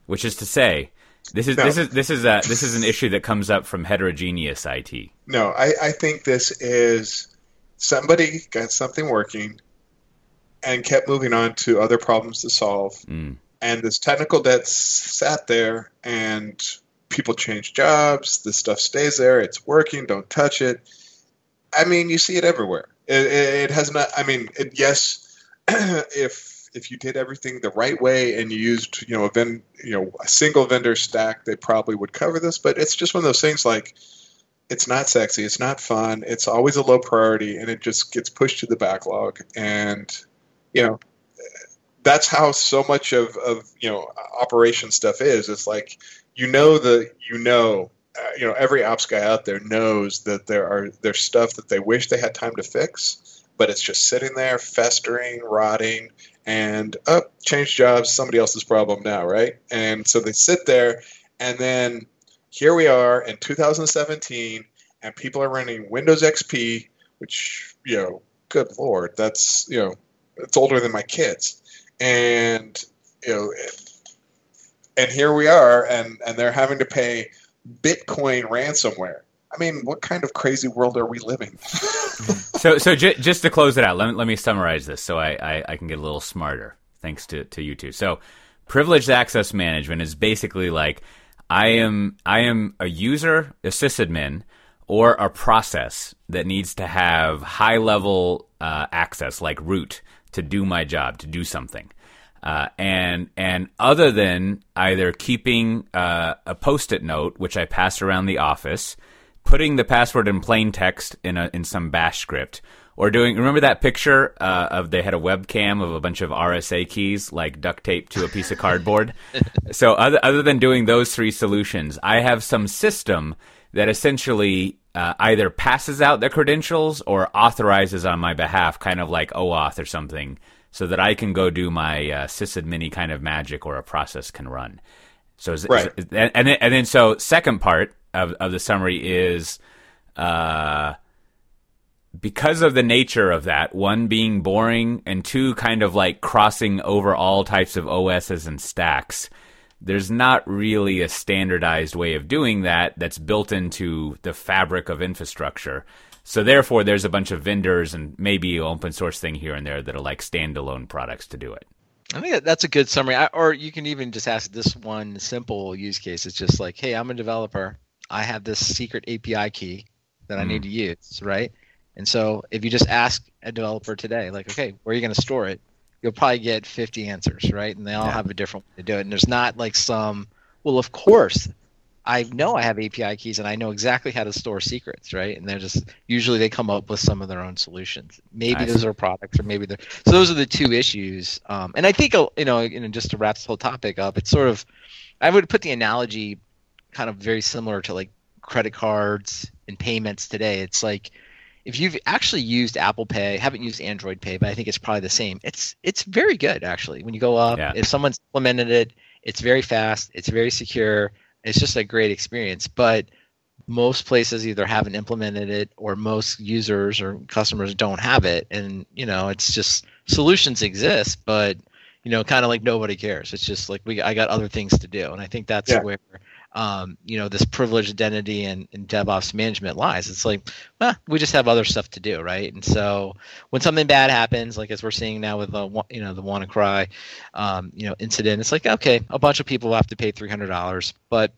Which is to say, this is no. this is this is a this is an issue that comes up from heterogeneous IT.
No, I, I think this is somebody got something working and kept moving on to other problems to solve. Mm. And this technical debt sat there and people change jobs, this stuff stays there, it's working, don't touch it. I mean, you see it everywhere. It, it, it has not, I mean, it, yes, if if you did everything the right way and you used you know a ven, you know a single vendor stack, they probably would cover this. But it's just one of those things like it's not sexy, it's not fun, it's always a low priority, and it just gets pushed to the backlog. And you know that's how so much of, of you know operation stuff is. It's like you know the you know uh, you know every ops guy out there knows that there are there's stuff that they wish they had time to fix, but it's just sitting there festering, rotting, and up oh, change jobs somebody else's problem now right? And so they sit there and then here we are in 2017 and people are running windows xp which you know good lord that's you know it's older than my kids. And you know and here we are and and they're having to pay bitcoin ransomware. I mean, what kind of crazy world are we living?
so, so j- just to close it out, let me, let me summarize this so I, I, I, can get a little smarter, thanks to, to you two. So, privileged access management is basically like I am I am a user, a sysadmin, or a process that needs to have high level uh, access, like root, to do my job, to do something. Uh, and and other than either keeping uh, a post-it note, which I pass around the office, putting the password in plain text in a in some bash script or doing remember that picture uh, of they had a webcam of a bunch of RSA keys like duct tape to a piece of cardboard. so other other than doing those three solutions, I have some system that essentially uh, either passes out the credentials or authorizes on my behalf, kind of like OAuth or something, so that I can go do my uh, sysadmin kind of magic or a process can run. So is,
Right.
is- and and then, and then so second part of of the summary is uh because of the nature of that, one being boring and two kind of like crossing over all types of OSs and stacks. There's not really a standardized way of doing that that's built into the fabric of infrastructure. So therefore, there's a bunch of vendors and maybe an open source thing here and there that are like standalone products to do it.
I think that- that's a good summary. I, or you can even just ask this one simple use case. It's just like, hey, I'm a developer. I have this secret API key that I need to use, right? And so if you just ask a developer today, like, okay, where are you going to store it? You'll probably get 50 answers, right? And they all
Yeah.
have a different way to do it. And there's not like some, well, of course, I know I have API keys and I know exactly how to store secrets, right? And they're just usually they come up with some of their own solutions. Maybe those are products, or maybe they're so. Those are the two issues. Um, and I think uh, you know, you know, just to wrap this whole topic up, it's sort of I would put the analogy kind of very similar to like credit cards and payments today. It's like if you've actually used Apple Pay, haven't used Android Pay, but I think it's probably the same. It's it's very good actually. When you go up,
Yeah.
if someone's implemented it, it's very fast, it's very secure, it's just a great experience. But most places either haven't implemented it or most users or customers don't have it and you know it's just solutions exist but you know kind of like nobody cares it's just like we i got other things to do and i think that's
Yeah.
where um, you know this privileged identity and, and devops management lies. It's like well we just have other stuff to do right? And so when something bad happens like as we're seeing now with the you know the WannaCry um, you know incident it's like okay a bunch of people have to pay $300 but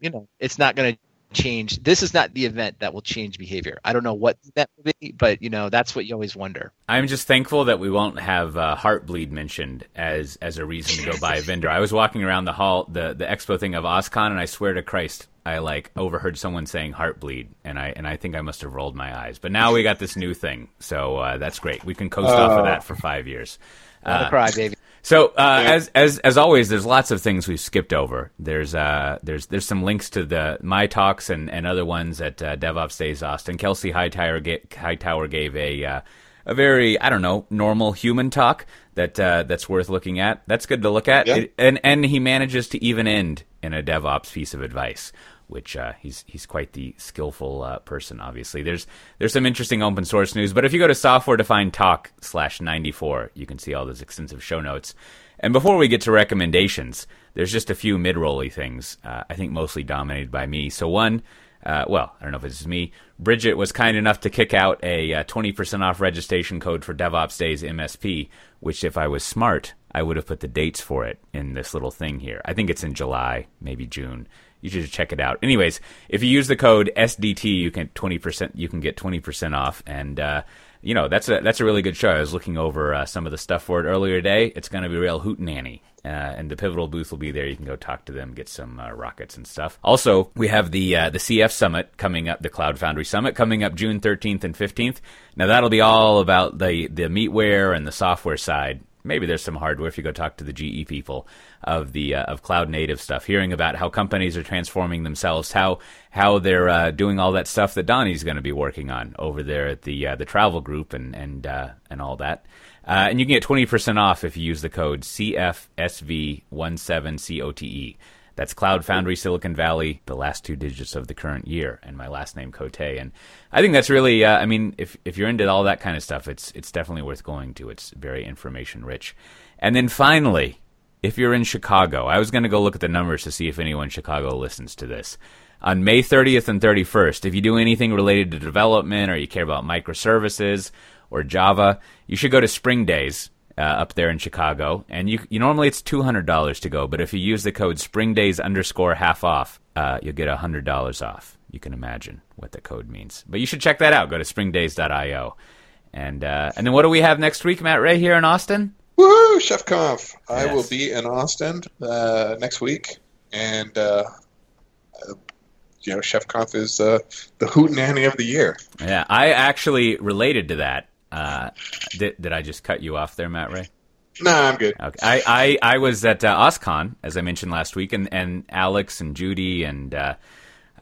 you know it's not going to change this is not the event that will change behavior i don't know what that event will be but you know that's what you always wonder
I'm just thankful that we won't have uh, Heartbleed mentioned as as a reason to go buy a vendor. I was walking around the hall, the the expo thing of OSCON, and I swear to Christ, I like overheard someone saying Heartbleed, and I and I think I must have rolled my eyes. But now we got this new thing, so uh, that's great. We can coast off of that for five years.
uh, cry baby
So uh, as as as always, there's lots of things we've skipped over. There's uh there's there's some links to the my talks and, and other ones at uh, DevOps Days Austin. Kelsey Hightower ga- Hightower gave a uh, a very I don't know normal human talk that uh, that's worth looking at. That's good to look at.
Yeah.
It- and and he manages to even end in a DevOps piece of advice. Which uh, he's he's quite the skillful uh, person. Obviously, there's there's some interesting open source news. But if you go to software defined talk slash ninety four, you can see all those extensive show notes. And before we get to recommendations, there's just a few mid rolly things. Uh, I think mostly dominated by me. So one, uh, well, I don't know if it's me. Bridget was kind enough to kick out a uh, 20% off registration code for DevOps Days MSP, which if I was smart, I would have put the dates for it in this little thing here. I think it's in July, maybe June. You should check it out. Anyways, if you use the code SDT, you can 20%. You can get 20% off, and uh, you know that's a that's a really good show. I was looking over uh, some of the stuff for it earlier today. It's going to be real hootenanny. Uh, and the pivotal booth will be there. You can go talk to them, get some uh, rockets and stuff. Also, we have the uh, the CF Summit coming up, the Cloud Foundry Summit coming up June 13th and 15th. Now that'll be all about the the meatware and the software side. Maybe there's some hardware if you go talk to the GE people of the uh, of cloud native stuff, hearing about how companies are transforming themselves, how how they're uh, doing all that stuff that Donnie's going to be working on over there at the uh, the travel group and and uh, and all that. Uh, and you can get 20% off if you use the code CFSV17COTE. That's Cloud Foundry Silicon Valley, the last two digits of the current year, and my last name Cote. And I think that's really, uh, I mean, if if you're into all that kind of stuff, it's it's definitely worth going to. It's very information rich. And then finally, if you're in Chicago, I was going to go look at the numbers to see if anyone in Chicago listens to this. On May 30th and 31st, if you do anything related to development or you care about microservices or Java, you should go to Spring Days uh, up there in Chicago. And you, you normally it's two hundred dollars to go, but if you use the code Spring Days underscore half off, uh, you'll get hundred dollars off. You can imagine what the code means. But you should check that out. Go to springdays.io. And uh, and then what do we have next week, Matt Ray, here in Austin?
Woohoo, Chef Conf. I will be in Austin uh, next week, and uh, uh, you know, Chef Conf is uh, the hootenanny of the year.
Yeah, I actually related to that. Uh, did, did I just cut you off there, Matt Ray?
Nah, I'm good.
Okay. I, I, I was at uh, OSCON, as I mentioned last week, and, and Alex and Judy and, uh,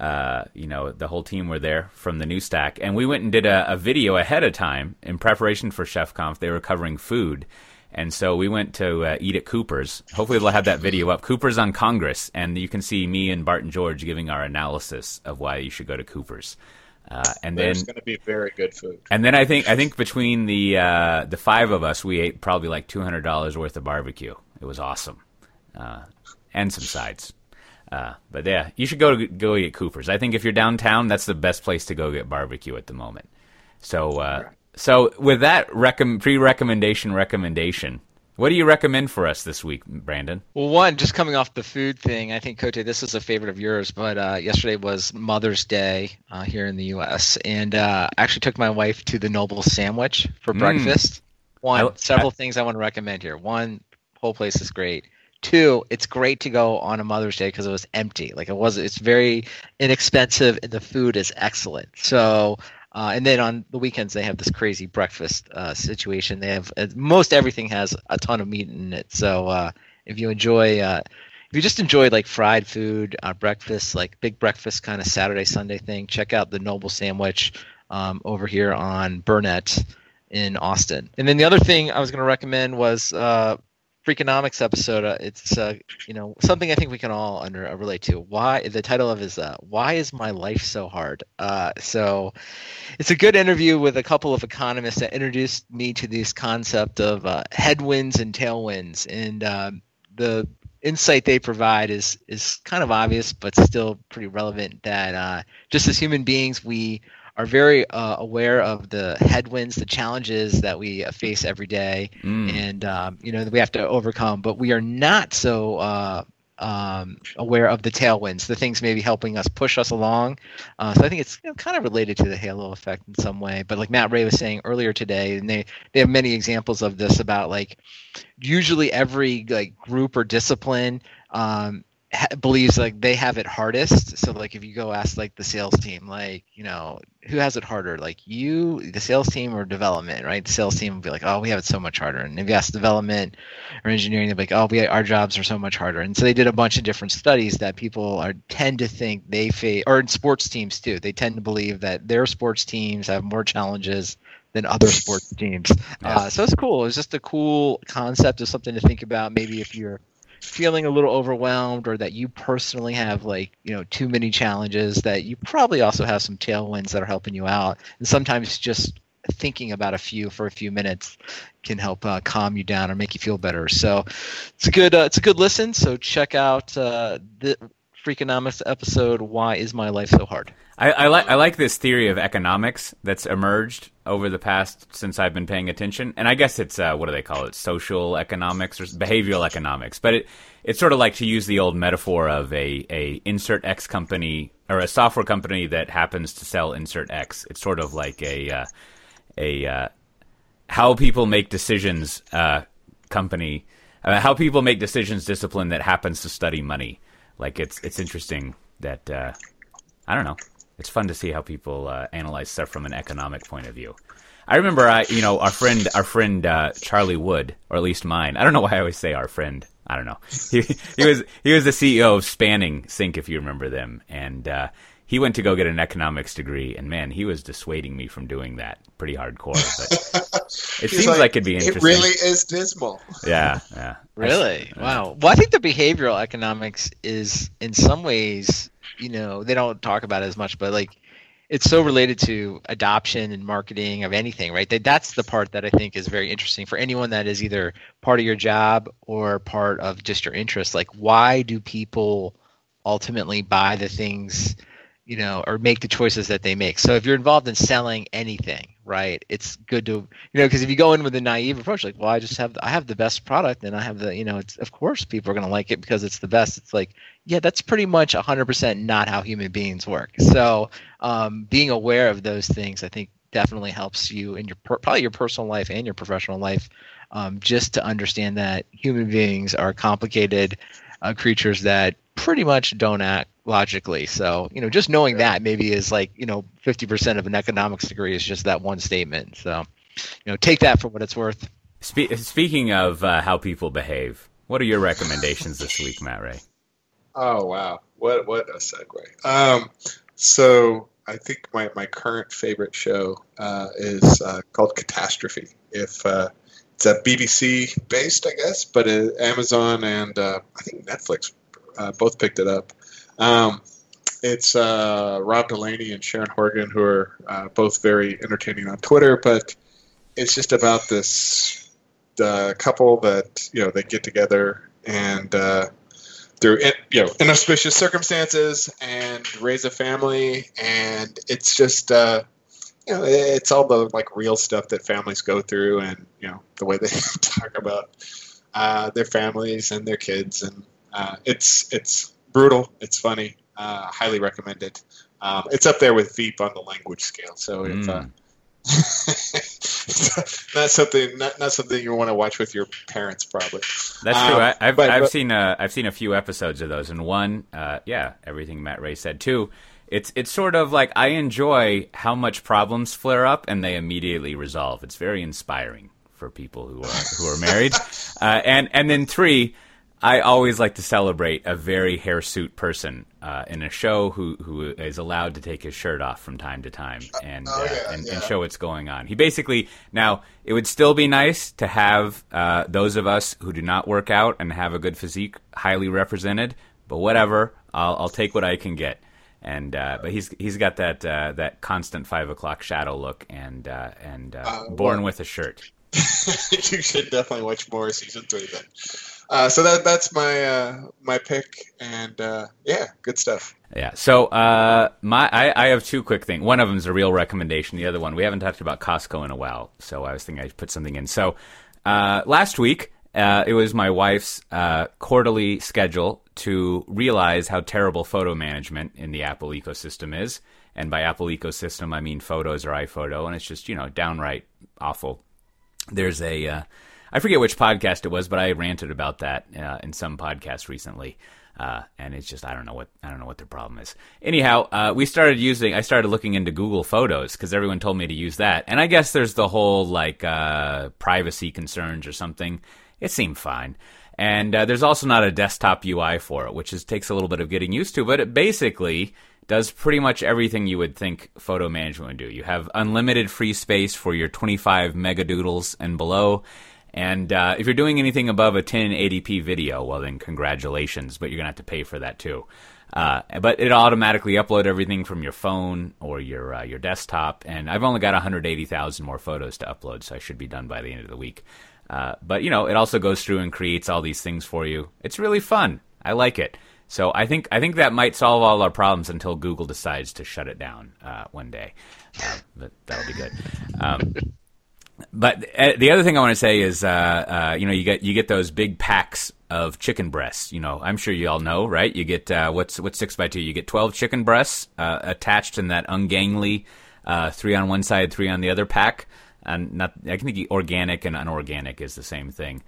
uh, you know, the whole team were there from the new stack. And we went and did a, a video ahead of time in preparation for Chef Conf. They were covering food. And so we went to uh, eat at Cooper's. Hopefully, they'll have that video up. Cooper's on Congress, and you can see me and Barton George giving our analysis of why you should go to Cooper's. Uh, and
There's
then
going to be very good food.
and then I think I think between the uh, the five of us, we ate probably like two hundred dollars worth of barbecue. It was awesome, uh, and some sides. Uh, but yeah, you should go to go at Cooper's. I think if you're downtown, that's the best place to go get barbecue at the moment. So uh, so with that recom- pre recommendation recommendation, what do you recommend for us this week, Brandon?
Well, one, just coming off the food thing, I think Cote, this is a favorite of yours, but uh, yesterday was Mother's Day uh, here in the U.S. and uh, I actually took my wife to the Noble Sandwich for
Mm.
breakfast. One,
I-
several things I want to recommend here. One, whole place is great. Two, it's great to go on a Mother's Day because it was empty. Like it was, it's very inexpensive and the food is excellent. So. Uh, and then on the weekends they have this crazy breakfast uh, situation. They have uh, most everything has a ton of meat in it. So uh, if you enjoy uh, if you just enjoy like fried food uh, breakfast like big breakfast kind of saturday sunday thing check out the noble sandwich um, over here on burnet in austin and then the other thing i was going to recommend was freakonomics episode uh, it's uh, you know something i think we can all under uh, relate to. Why the title of is uh, why is my life so hard? Uh, so it's a good interview with a couple of economists that introduced me to this concept of uh, headwinds and tailwinds. And um, the insight they provide is is kind of obvious but still pretty relevant that uh, just as human beings we are very uh, aware of the headwinds the challenges that we uh, face every day.
Mm.
and um, you know that we have to overcome but we are not so uh, um, aware of the tailwinds the things maybe helping us push us along. Uh, so i think it's you know, kind of related to the halo effect in some way. But like matt ray was saying earlier today and they they have many examples of this about like usually every like group or discipline um, believes like they have it hardest. So like if you go ask like the sales team, like you know who has it harder, like you, the sales team, or development, right? The sales team will be like, oh, we have it so much harder. And if you ask development or engineering, they'll be like, oh, we our jobs are so much harder. And so they did a bunch of different studies that people are tend to think they face, or in sports teams too, they tend to believe that their sports teams have more challenges than other sports teams. Uh, so it's cool. It's just a cool concept of something to think about. Maybe if you're feeling a little overwhelmed or that you personally have like you know too many challenges that you probably also have some tailwinds that are helping you out. And sometimes just thinking about a few for a few minutes can help uh, calm you down or make you feel better. So it's a good uh, it's a good listen. So check out uh, the freakonomics episode why is my life so hard
I, I like I like this theory of economics that's emerged over the past since I've been paying attention, and I guess it's uh, what do they call it, social economics or behavioral economics. But it it's sort of like to use the old metaphor of a a insert X company or a software company that happens to sell insert X. It's sort of like a uh, a uh, how people make decisions uh, company, uh, how people make decisions discipline that happens to study money. Like it's it's interesting that uh, I don't know. It's fun to see how people uh, analyze stuff from an economic point of view. I remember, I you know, our friend, our friend uh, Charlie Wood, or at least mine. I don't know why I always say our friend. I don't know. He, he was he was the CEO of Spanning Sync, if you remember them, and uh, he went to go get an economics degree, and man, he was dissuading me from doing that pretty hardcore. But it seems like, it'd be interesting.
It really is dismal.
yeah, yeah.
Really? Wow. Well, I think the behavioral economics is, in some ways, you know, they don't talk about it as much, but like, it's so related to adoption and marketing of anything, right? That that's the part that I think is very interesting for anyone that is either part of your job or part of just your interest. Like, why do people ultimately buy the things? You know, or make the choices that they make. So if you're involved in selling anything, right, it's good to, you know, because if you go in with a naive approach, like, well, I just have, I have the best product, and I have the, you know, it's of course people are going to like it because it's the best. It's like, yeah, that's pretty much 100% not how human beings work. So um, being aware of those things, I think, definitely helps you in your probably your personal life and your professional life, um, just to understand that human beings are complicated uh, creatures that pretty much don't act logically. So, you know, just knowing that maybe is like, you know, 50% of an economics degree is just that one statement. So, you know, take that for what it's worth.
Spe- speaking of uh, how people behave, what are your recommendations this week, Matt Ray?
Oh wow, what what a segue. Um, so I think my, my current favorite show uh, is uh, called Catastrophe. If uh, it's a BBC based, I guess, but uh, Amazon and uh, I think Netflix uh, both picked it up. Um, it's uh, Rob Delaney and Sharon Horgan, who are uh, both very entertaining on Twitter, but it's just about this uh, couple that you know they get together and uh, through in, you know inauspicious circumstances and raise a family, and it's just uh, you know it's all the like real stuff that families go through, and you know the way they talk about uh, their families and their kids, and it's it's brutal, it's funny, uh, highly recommended. Um, it's up there with Veep on the language scale, so if uh, not something not, not something you want to watch with your parents probably
That's true.
Um,
I, I've
but-
I've
but-
seen uh, I've seen a few episodes of those, and one, uh, yeah, everything Matt Ray said too. It's it's sort of like I enjoy how much problems flare up and they immediately resolve. It's very inspiring for people who are who are married. uh, and and then three, I always like to celebrate a very hirsute person uh, in a show who who is allowed to take his shirt off from time to time and
Oh,
uh,
yeah,
and,
yeah.
and show what's going on. He basically now it would still be nice to have uh, those of us who do not work out and have a good physique highly represented, but whatever, I'll, I'll take what I can get. And uh, but he's he's got that uh, that constant five o'clock shadow look and uh, and born
well-
with a shirt.
you should definitely watch more season three then. Uh, so that that's my uh, my pick, and uh, yeah, good stuff.
Yeah. So uh, my I, I have two quick things. One of them is a real recommendation. The other one we haven't talked about Costco in a while, so I was thinking I'd put something in. So uh, last week uh, it was my wife's quarterly schedule to realize how terrible photo management in the Apple ecosystem is, and by Apple ecosystem I mean photos or iPhoto, and it's just you know downright awful there's a uh, I forget which podcast it was, but I ranted about that uh, in some podcast recently. Uh, and it's just I don't know what I don't know what their problem is. Anyhow, uh, we started using I started looking into Google Photos because everyone told me to use that, and I guess there's the whole like uh, privacy concerns or something. It seemed fine, and uh, there's also not a desktop UI for it, which is takes a little bit of getting used to. But it basically does pretty much everything you would think photo management would do. You have unlimited free space for your 25 megadoodles and below. And uh, if you're doing anything above a 1080p video, well, then congratulations, but you're going to have to pay for that too. Uh, but it automatically upload everything from your phone or your uh, your desktop, and I've only got 180,000 more photos to upload, so I should be done by the end of the week. Uh, but you know, it also goes through and creates all these things for you. It's really fun. I like it. So I think I think that might solve all our problems until Google decides to shut it down uh, one day. Uh, but that'll be good. Um, but uh, the other thing I want to say is, uh, uh, you know, you get you get those big packs of chicken breasts. You know, I'm sure you all know, right? You get uh, what's what's six by two. You get 12 chicken breasts uh, attached in that ungangly uh, three on one side, three on the other pack. And not, I think organic and unorganic is the same thing.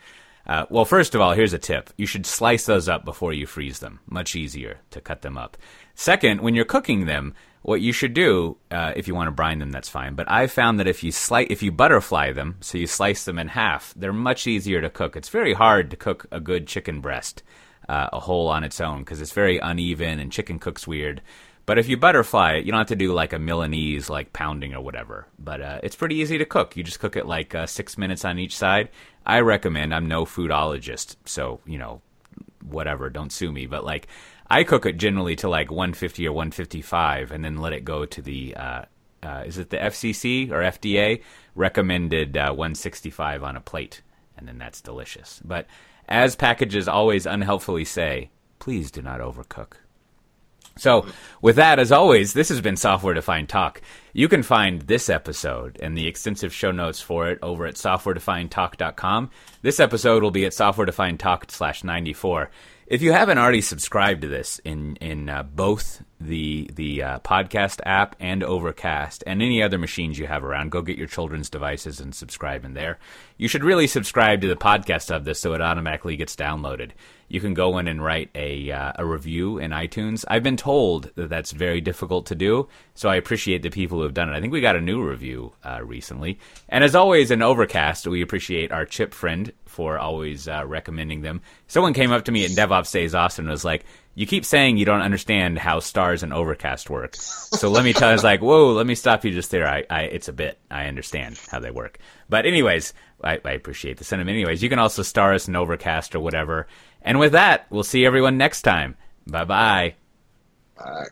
Uh, well, first of all, here's a tip. You should slice those up before you freeze them. Much easier to cut them up. Second, when you're cooking them, what you should do, uh, if you want to brine them, that's fine. But I've found that if you slice, if you butterfly them, so you slice them in half, they're much easier to cook. It's very hard to cook a good chicken breast, uh, a whole on its own, because it's very uneven and chicken cooks weird. But if you butterfly it, you don't have to do like a Milanese, like pounding or whatever. But uh, it's pretty easy to cook. You just cook it like uh, six minutes on each side. I recommend. I'm no foodologist, so you know, whatever. Don't sue me. But like, I cook it generally to like 150 or 155, and then let it go to the. Uh, uh, is it the FCC or FDA recommended uh, 165 on a plate, and then that's delicious. But as packages always unhelpfully say, please do not overcook. So, with that, as always, this has been Software Defined Talk. You can find this episode and the extensive show notes for it over at softwaredefinedtalk.com. This episode will be at softwaredefinedtalk slash 94. If you haven't already subscribed to this in in uh, both the the uh, podcast app and Overcast and any other machines you have around, go get your children's devices and subscribe in there. You should really subscribe to the podcast of this so it automatically gets downloaded you can go in and write a uh, a review in iTunes. I've been told that that's very difficult to do, so I appreciate the people who have done it. I think we got a new review uh, recently, and as always in Overcast, we appreciate our chip friend for always uh, recommending them. Someone came up to me at DevOps Days Austin and was like. You keep saying you don't understand how stars and overcast work. So let me tell you, it's like, whoa, let me stop you just there. I, I, it's a bit. I understand how they work. But, anyways, I, I appreciate the sentiment. Anyways, you can also star us in overcast or whatever. And with that, we'll see everyone next time. Bye-bye.
Bye.